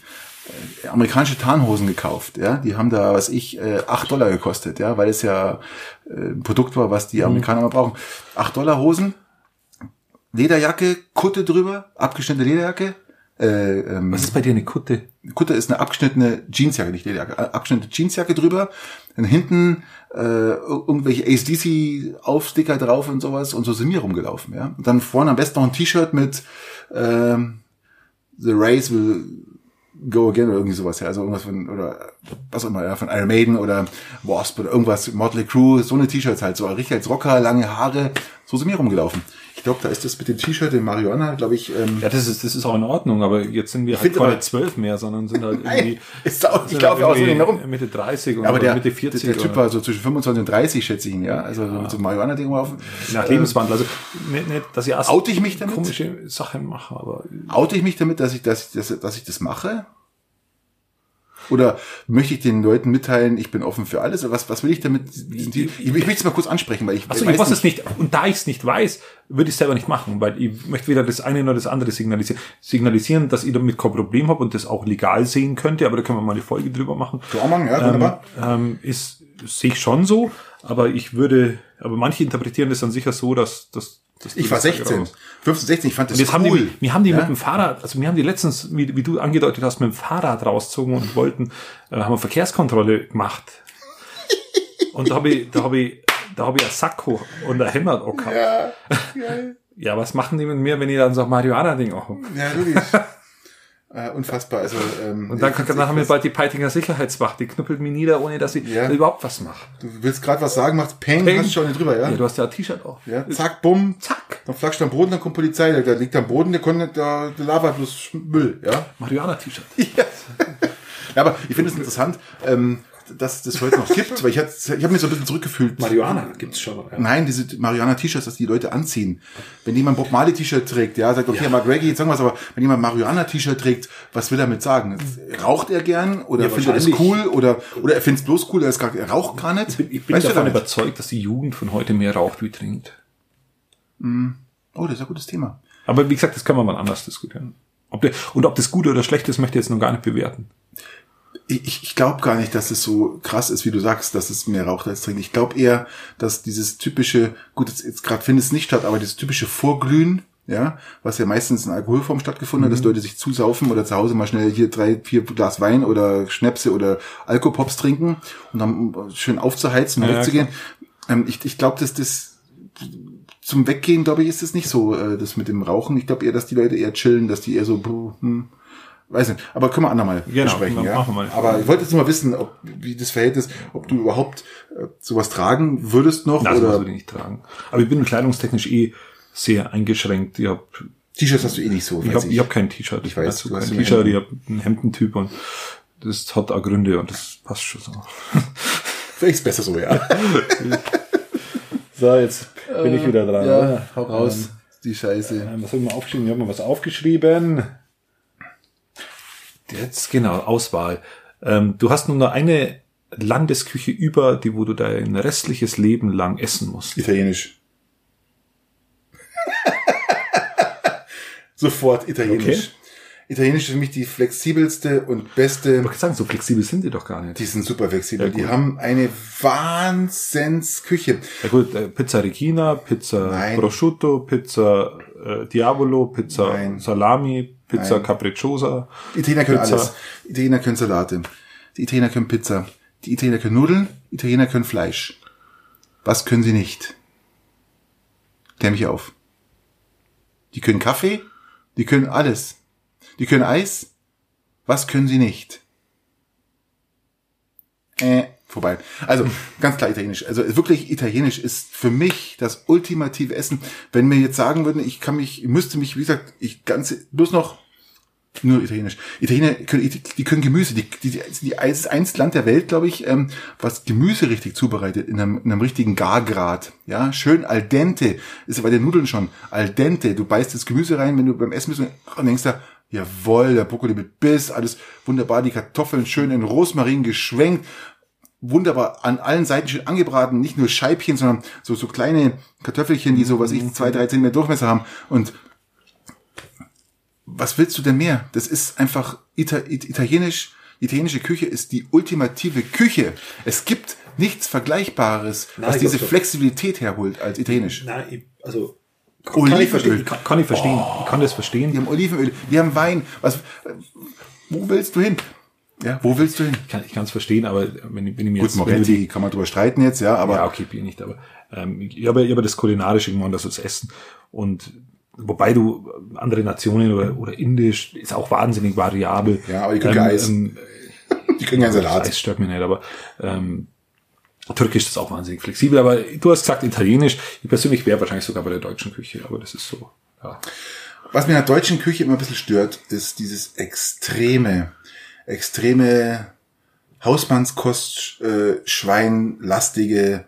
äh, amerikanische Tarnhosen gekauft, ja. Die haben da, was ich, äh, 8 Dollar gekostet, ja, weil es ja äh, ein Produkt war, was Mhm. die Amerikaner mal brauchen. 8 Dollar Hosen, Lederjacke, Kutte drüber, abgeschnittene Lederjacke, äh, ähm, Was ist bei dir eine Kutte? Kutte ist eine abgeschnittene Jeansjacke, nicht Lederjacke, äh, abgeschnittene Jeansjacke drüber, dann hinten äh, ir- irgendwelche ACDC-Aufsticker drauf und sowas und so sind wir rumgelaufen, ja. Und dann vorne am besten noch ein T-Shirt mit ähm, The Race will go again oder irgendwie sowas, ja, also irgendwas von, oder was auch immer, ja, von Iron Maiden oder Wasp oder irgendwas, Motley Crue, so eine T-Shirts halt, so richtig als Rocker, lange Haare, so sind wir rumgelaufen. Glaube, da ist das mit dem T-Shirt, dem Marihuana, glaube ich, ähm, Ja, das ist, das ist auch in Ordnung, aber jetzt sind wir halt keine zwölf mehr, sondern sind halt Nein, irgendwie, ist auch, ich glaube halt auch so irgendwie herum. Mitte 30 und Aber der, Mitte 40. der, der Typ war so zwischen 25 und 30, schätze ich ihn, ja. Also so mit so Marihuana-Ding rumlaufen. nach Lebenswandel. Also nicht, nicht, dass ich erst Oute ich mich damit? komische Sachen mache, aber Oute ich mich damit, dass ich, dass ich, dass, dass ich das mache? Oder möchte ich den Leuten mitteilen, ich bin offen für alles? Oder was, was will ich damit? Ich, ich möchte es mal kurz ansprechen, weil ich Achso, ich weiß es nicht. Und da ich es nicht weiß, würde ich es selber nicht machen, weil ich möchte weder das eine noch das andere signalisieren. Signalisieren, dass ich damit kein Problem habe und das auch legal sehen könnte, aber da können wir mal eine Folge drüber machen. Auch machen, ja, ähm, wunderbar. ähm, ist, sehe ich schon so, aber ich würde, aber manche interpretieren das dann sicher so, dass, dass, Ich war das da 16, raus- 15, 16, ich fand das cool. haben die, wir haben die Ja? mit dem Fahrrad, also wir haben die letztens, wie, wie du angedeutet hast, mit dem Fahrrad rausgezogen und wollten, äh, haben wir Verkehrskontrolle gemacht. Und da habe ich, da habe ich, da habe ich ein Sakko und ein Hemd auch gehabt. ja. Ja, was machen die mit mir, wenn ich dann so ein Marihuana-Ding auch hab? Ja, wirklich. Äh, unfassbar. Also, ähm, Und dann, find's dann haben wir bald die Peitinger Sicherheitswacht, die knüppelt mich nieder, ohne dass ich Ja. überhaupt was mache. Du willst gerade was sagen, macht Peng, Peng. hast du schon nicht drüber, ja? Ja, du hast ja ein T-Shirt auch. Ja, zack, bumm, Zack. Dann flatscht am Boden, dann kommt Polizei, da, da liegt am Boden, der konnte, da, der labert bloß Müll, ja. Marihuana-T-Shirt. Ja, aber ich finde es interessant, ähm, dass das heute noch gibt, weil ich, ich habe mich so ein bisschen zurückgefühlt. Marihuana gibt's schon. Ja. Nein, diese Marihuana-T-Shirts, dass die Leute anziehen. Wenn jemand Bob Marley-T-Shirt trägt, ja, sagt, okay, ja. Mark Reggae, jetzt sagen wir aber wenn jemand Marihuana-T-Shirt trägt, was will er damit sagen? Raucht er gern oder Ja, findet er das cool oder, oder er findet es bloß cool, er, ist gar, er raucht gar nicht? Ich bin, ich bin Weißt davon überzeugt, dass die Jugend von heute mehr raucht wie trinkt. Oh, das ist ein gutes Thema. Aber wie gesagt, das können wir mal anders diskutieren. Ob der, und ob das gut oder schlecht ist, möchte ich jetzt noch gar nicht bewerten. Ich, ich, glaube gar nicht, dass es so krass ist, wie du sagst, dass es mehr raucht als trinkt. Ich glaube eher, dass dieses typische, gut, jetzt, jetzt gerade findet es nicht statt, aber dieses typische Vorglühen, ja, was ja meistens in Alkoholform stattgefunden hat, dass Leute sich zusaufen oder zu Hause mal schnell hier drei, vier Glas Wein oder Schnäpse oder Alkopops trinken und dann schön aufzuheizen und Ja, wegzugehen. Ähm, ich ich glaube, dass das zum Weggehen, glaube ich, ist es nicht so, äh, das mit dem Rauchen. Ich glaube eher, dass die Leute eher chillen, dass die eher so, hm, weiß nicht. Aber können wir andermal Genau, besprechen, machen ja. wir mal. Aber ich wollte jetzt nur mal wissen, ob, wie das Verhältnis, ob du überhaupt äh, sowas tragen würdest noch sowas oder würde ich nicht tragen. Aber ich bin kleidungstechnisch eh sehr eingeschränkt. Ich habe T-Shirts hast du eh nicht so. ich weiß hab, ich hab kein T-Shirt. Ich weiß, Also du kein immer T-Shirt, ich habe einen Hemdentyp und das hat auch Gründe und das passt schon so. Vielleicht ist besser so, ja. So, jetzt bin ich wieder dran. ja, hau raus, die Scheiße. Ähm, was habe ich mal aufgeschrieben? Ich habe mal was aufgeschrieben. Jetzt, genau, Auswahl. Ähm, du hast nur noch eine Landesküche über, die, wo du dein restliches Leben lang essen musst. Italienisch. Sofort Italienisch. Okay. Italienisch ist für mich die flexibelste und beste. Ich sagen, so flexibel sind die doch gar nicht. Die sind super flexibel. Ja, die haben eine Wahnsinnsküche. Ja gut, äh, Pizza Regina, Pizza Nein. Prosciutto, Pizza äh, Diavolo, Pizza Nein. Salami, Pizza Nein. Capricciosa. Italiener können Pizza. alles. Italiener können Salate. Die Italiener können Pizza. Die Italiener können Nudeln. Die Italiener können Fleisch. Was können sie nicht? Klär mich auf. Die können Kaffee. Die können alles. Die können Eis. Was können sie nicht? Äh, vorbei. Also, ganz klar italienisch. Also wirklich italienisch ist für mich das ultimative Essen. Wenn mir jetzt sagen würden, ich kann mich, ich müsste mich, wie gesagt, ich ganze, bloß noch nur italienisch. Italiener können, die können Gemüse. Die, die, die, die das ist eins Land der Welt, glaube ich, ähm, was Gemüse richtig zubereitet in einem, in einem richtigen Gargrad. Ja, schön al dente. Ist ja bei den Nudeln schon al dente. Du beißt das Gemüse rein, wenn du beim Essen bist und denkst da, jawohl, der Brokkoli mit Biss, alles wunderbar, die Kartoffeln schön in Rosmarin geschwenkt, wunderbar an allen Seiten schön angebraten, nicht nur Scheibchen, sondern so, so kleine Kartoffelchen, die so, was ich, zwei, drei Zentimeter Durchmesser haben und was willst du denn mehr? Das ist einfach Ita It italienisch. Italienische Küche ist die ultimative Küche. Es gibt nichts Vergleichbares, Nein, was diese. Flexibilität herholt als italienisch. Nein, also Olivenöl. ich verstehen. Kann, kann ich verstehen. Ich kann das Die verstehen. haben Olivenöl, die haben Wein. Was, wo willst du hin? Ja, wo willst du hin? Ich kann ich es verstehen, aber wenn, ich- wenn ich mir Gut, jetzt du Moretti kann man drüber streiten jetzt, ja, aber ja, okay, Bier nicht, aber ähm, ich habe ich habe das kulinarische gemacht, das ist Essen und wobei du andere Nationen oder, oder Indisch ist auch wahnsinnig variabel. Ja, aber die können kein Eis. Ähm, die können ja das Salat. Eis stört mich nicht, aber ähm, Türkisch ist auch wahnsinnig flexibel, aber du hast gesagt Italienisch. Ich persönlich wäre wahrscheinlich sogar bei der deutschen Küche, aber das ist so. Ja. Was mir in der deutschen Küche immer ein bisschen stört, ist dieses extreme, extreme Hausmannskost, äh, Schweinlastige,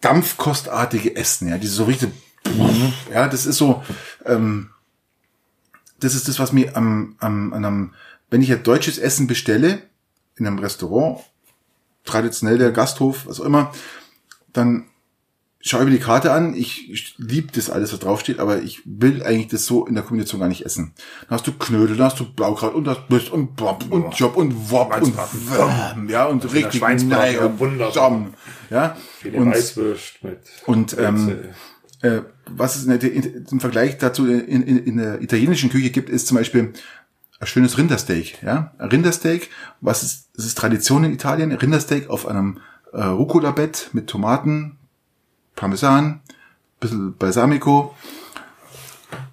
dampfkostartige Essen, ja, diese so richtig, ja, das ist so, ähm, das ist das, was mir am, am, an einem, wenn ich ja deutsches Essen bestelle, in einem Restaurant, traditionell der Gasthof, was auch immer, dann schau mir die Karte an, ich, liebe das alles, was draufsteht, aber ich will eigentlich das so in der Kombination gar nicht essen. Dann hast du Knödel, dann hast du Blaukraut und das Biss und Bob und Job und Wop und Wurm, ja, und richtig Schweinsbraten, nein, und wunderbar. Ja, und, mit und ähm, äh, was es in der, in, im Vergleich dazu in, in, in der italienischen Küche gibt, ist zum Beispiel ein schönes Rindersteak. Ja, ein Rindersteak, was ist, es ist Tradition in Italien, Rindersteak auf einem äh, Rucola-Bett mit Tomaten, Parmesan, bisschen Balsamico.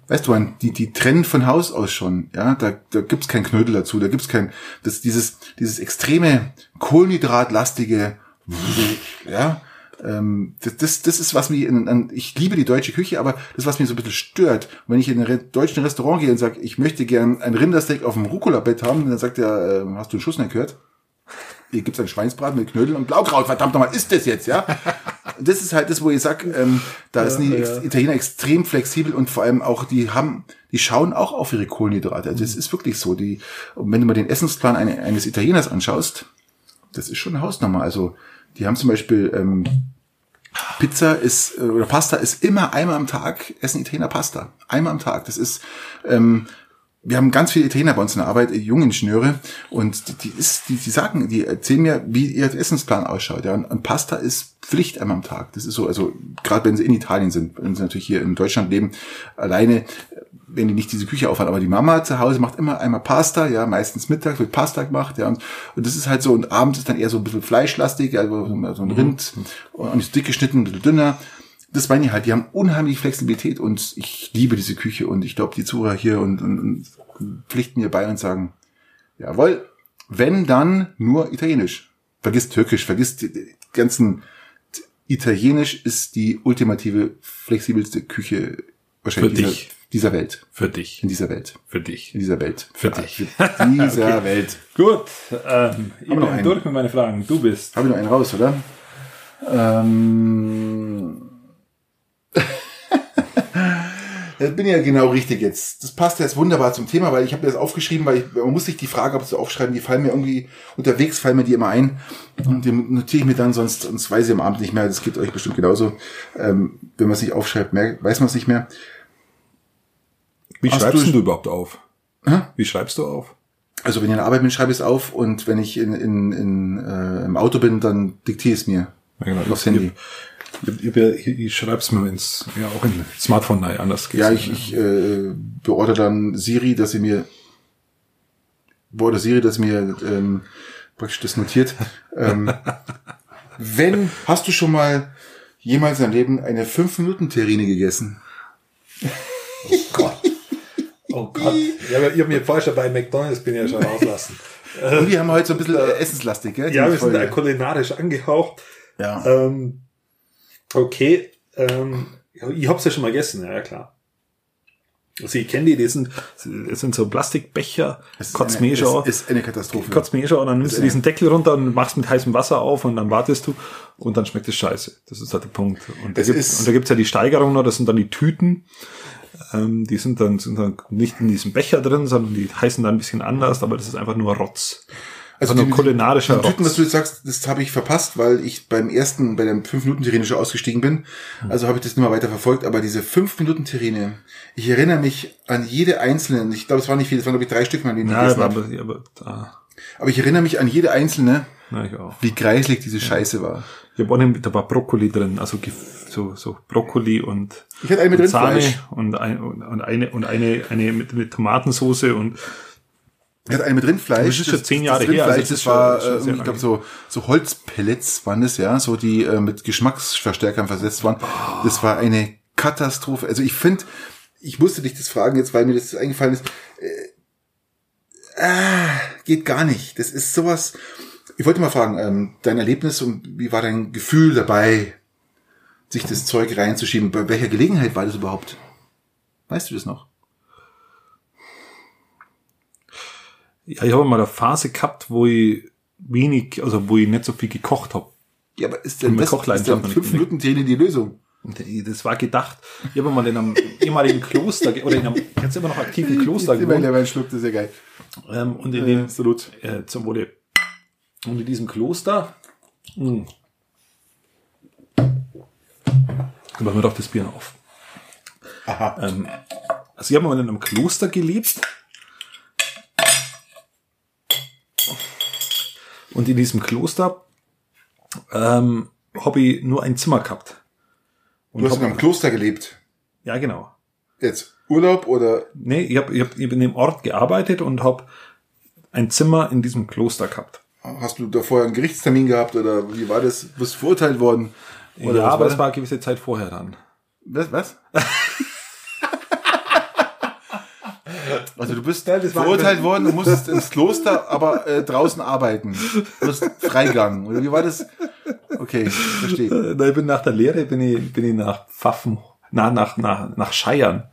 Weißt du, man, die, die trennen von Haus aus schon, ja, da, da gibt's kein Knödel dazu, da gibt's kein, das, dieses, dieses extreme Kohlenhydratlastige, ja, ähm, das, das, das ist, was mich, in, ich liebe die deutsche Küche, aber das, was mich so ein bisschen stört, wenn ich in ein deutschen Restaurant gehe und sage, ich möchte gern ein Rindersteak auf dem Rucola-Bett haben, dann sagt er, äh, hast du einen Schuss nicht gehört? Hier gibt's einen Schweinsbraten mit Knödeln und Blaukraut, verdammt nochmal, ist das jetzt, ja? Das ist halt das, wo ich sag, ähm, da sind die Ex Italiener extrem flexibel und vor allem auch, die haben, die schauen auch auf ihre Kohlenhydrate. Also das ist wirklich so. Die, und wenn du mal den Essensplan eine, eines Italieners anschaust, das ist schon eine Hausnummer. Also die haben zum Beispiel ähm, Pizza ist äh, oder Pasta ist immer einmal am Tag essen Italiener Pasta. Einmal am Tag. Das ist ähm, wir haben ganz viele Italiener bei uns in der Arbeit, äh, junge Ingenieure, und die, ist, die, die sagen, die erzählen mir, wie ihr Essensplan ausschaut. Ja, und, Pasta ist Pflicht einmal am Tag. Das ist so, also gerade wenn sie in Italien sind, wenn sie natürlich hier in Deutschland leben, alleine, wenn die nicht diese Küche aufhaben. Aber die Mama zu Hause macht immer einmal Pasta, ja, meistens mittags wird Pasta gemacht, ja, und, und das ist halt so, und abends ist dann eher so ein bisschen fleischlastig, also so ein Rind, und nicht dick geschnitten, ein bisschen dünner das meine ich halt, die haben unheimlich Flexibilität und ich liebe diese Küche und ich glaube, die Zuhörer hier und, und, und pflichten mir bei und sagen, jawohl, wenn dann nur Italienisch. Vergiss Türkisch, vergiss die, die ganzen Italienisch ist die ultimative, flexibelste Küche wahrscheinlich Für dieser, dich. dieser Welt. Für dich. In dieser Welt. Für dich. In dieser Welt. Für dich. In dieser Welt. Gut, ähm, ich bin durch mit meinen Fragen. Du bist. Habe ich noch einen raus, oder? Ähm, das bin ja genau richtig jetzt. Das passt jetzt wunderbar zum Thema, weil ich habe mir das aufgeschrieben, weil ich, man muss sich die Frage und zu aufschreiben, die fallen mir irgendwie, unterwegs fallen mir die immer ein. Und die notiere ich mir dann, sonst, sonst weiß ich am Abend nicht mehr. Das geht euch bestimmt genauso. Ähm, wenn man es nicht aufschreibt, merkt, weiß man es nicht mehr. Wie Hast schreibst du- du, du überhaupt auf? Hä? Wie schreibst du auf? Also wenn ich in der Arbeit bin, schreibe ich es auf und wenn ich in, in, in, äh, im Auto bin, dann diktiere ich es mir. Ja, genau, Aufs Handy. Ich, ich, ich, ich schreib's mir ins, ja, auch in Smartphone, nein, anders geht's Ja, ich, ich äh, beordere dann Siri, dass sie mir beordere Siri, dass sie mir ähm, praktisch das notiert. ähm, wenn, hast du schon mal jemals in deinem Leben eine 5-Minuten-Terrine gegessen? Oh Gott. Ja, aber ich habe mir vorher schon bei McDonalds bin ja schon rauslassen. Und wir haben heute so ein bisschen äh, essenslastig, gell? ja, die wir sind da kulinarisch angehaucht. ja. Ähm, okay, ähm, ich hab's ja schon mal gegessen, ja, ja klar. Also ich kenne die, die sind, das sind so Plastikbecher, kotzt mir schon, es ist eine Katastrophe. kotzt mir schon und dann nimmst du diesen Deckel runter und machst mit heißem Wasser auf und dann wartest du und dann schmeckt es scheiße. Das ist halt der Punkt. Und da gibt und da gibt's ja die Steigerung noch, das sind dann die Tüten. Ähm, die sind dann, sind dann nicht in diesem Becher drin, sondern die heißen dann ein bisschen anders, aber das ist einfach nur Rotz. Also nur die- kulinarischer die Tüten, was du jetzt sagst, das habe ich verpasst, weil ich beim ersten, bei der 5-Minuten-Terrine schon ausgestiegen bin. Hm. Also habe ich das nicht mehr weiter verfolgt. Aber diese 5-Minuten-Terrine, ich erinnere mich an jede einzelne, ich glaube, es waren nicht viele, es waren, glaube ich, drei Stück, mal, die ich Ja, aber, habe. aber, ah, Aber ich erinnere mich an jede einzelne, na, ich auch. wie greislich diese Scheiße war. Ich habe auch eine, da war Brokkoli drin, also so, so Brokkoli und, Ich hatte eine mit und Sahne und, ein, und eine und eine eine mit, mit Tomatensoße und Ich hatte eine mit Rindfleisch. Das ist schon zehn Jahre her, also Rindfleisch, das das schon- war, schon äh, sehr ich glaube, so, so Holzpellets waren das, ja, so die äh, mit Geschmacksverstärkern versetzt waren. Das war eine Katastrophe. Also ich finde, ich musste dich das fragen jetzt, weil mir das eingefallen ist. Äh, ah, geht gar nicht. Das ist sowas. Ich wollte mal fragen, ähm, dein Erlebnis und wie war dein Gefühl dabei, sich das Zeug reinzuschieben? Bei welcher Gelegenheit war das überhaupt? Weißt du das noch? Ja, ich habe mal eine Phase gehabt, wo ich wenig, also wo ich nicht so viel gekocht habe. Ja, aber ist denn das ist denn fünf Minuten Terrine die Lösung? Das war gedacht. Ich habe mal in einem ehemaligen Kloster oder in einem jetzt immer noch aktiven Kloster Immer gewohnt. mein Schluck, das ist ja geil. Ähm, und in dem Absolut. äh, zum Wohle. Und in diesem Kloster. Mh. Da machen wir doch das Bier noch auf. Aha. Ähm, also ich habe mal in einem Kloster gelebt. Und in diesem Kloster ähm, habe ich nur ein Zimmer gehabt. Und Du hast in einem Kloster gelebt. ja, genau. Jetzt Urlaub oder Nee, ich habe ich hab, ich hab in dem Ort gearbeitet und habe ein Zimmer in diesem Kloster gehabt. hast du da vorher einen Gerichtstermin gehabt oder wie war das? Bist du verurteilt worden? Oder ja, aber das war eine gewisse Zeit vorher dann. Was? was? Also du bist war- verurteilt worden, du musstest ins Kloster, aber äh, draußen arbeiten. Du hast Freigang. Oder wie war das? Okay, verstehe. Äh, na, ich bin nach der Lehre bin ich, bin ich nach Pfaffen, na, nach, nach, nach Scheiern,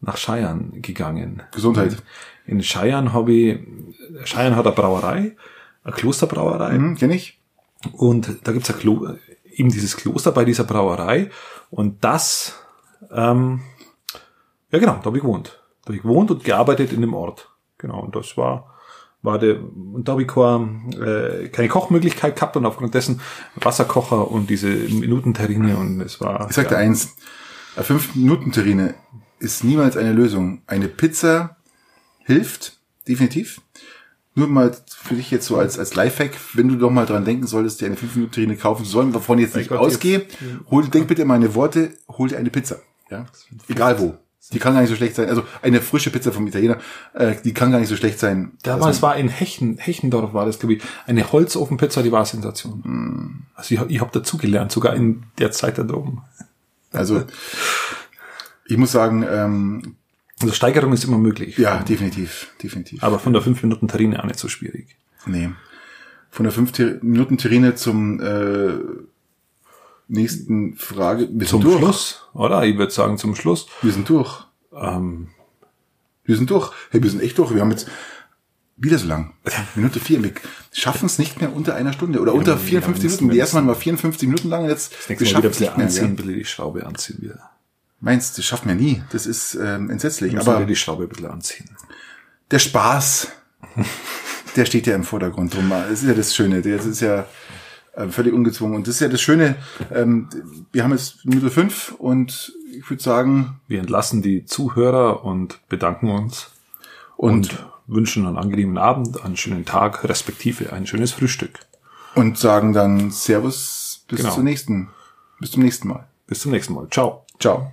nach Scheiern gegangen. Gesundheit. In Scheiern habe ich, Scheiern hat eine Brauerei, eine Klosterbrauerei. Hm, kenn ich? Und da gibt's Klo eben dieses Kloster bei dieser Brauerei. Und das, ähm, ja genau, da habe ich gewohnt. Da habe ich gewohnt und gearbeitet in dem Ort. Genau, und das war, war der, und da habe ich keine, äh, keine Kochmöglichkeit gehabt und aufgrund dessen Wasserkocher und diese Minutenterrine und es war. Ich sag dir eins, eine 5-Minuten-Terrine ist niemals eine Lösung. Eine Pizza hilft, definitiv. Nur mal für dich jetzt so als, als Lifehack, wenn du doch mal dran denken solltest, dir eine 5-Minuten-Terrine kaufen zu sollen, wovon ich jetzt nicht ausgehe, hol, denk bitte meine Worte, hol dir eine Pizza. Ja? Egal wo. Die kann gar nicht so schlecht sein. Also eine frische Pizza vom Italiener, äh, die kann gar nicht so schlecht sein. Da dass war, in Hechen, Hechendorf war das, glaube ich. Eine Holzofenpizza, die war Sensation. Hm. Also ich, ich habe dazugelernt, sogar in der Zeit da oben. Also ich muss sagen, ähm, Also Steigerung ist immer möglich. ja, definitiv, definitiv. Aber von der 5 Minuten Terrine auch nicht so schwierig. Nee. Von der 5 Minuten Terrine zum äh, nächsten Frage. Wir Zum sind durch. Schluss, oder? Ich würde sagen zum Schluss. Wir sind durch. Ähm, Wir sind durch. Hey, wir sind echt durch. Wir haben jetzt wieder so lang. Minute vier. Wir schaffen es nicht mehr unter einer Stunde oder unter 54 ja, Minuten. Die ersten Mal war 54 Minuten lang jetzt das wir nächste Mal schaffen wieder ein es bisschen nicht mehr. anziehen, ein Ja. bisschen die Schraube anziehen wieder. Meinst, das schaffen wir nie. Das ist ähm, entsetzlich. Müssen wir Aber die Schraube ein bisschen anziehen. der Spaß, der steht ja im Vordergrund drum. Das ist ja das Schöne. Das ist ja äh, völlig ungezwungen. Und das ist ja das Schöne. Ähm, wir haben jetzt Minute fünf und ich würde sagen, Wir entlassen die Zuhörer und bedanken uns und, und wünschen einen angenehmen Abend, einen schönen Tag, respektive ein schönes Frühstück. und sagen dann Servus bis Genau. zur nächsten, bis zum nächsten Mal. Bis zum nächsten Mal. Ciao. Ciao.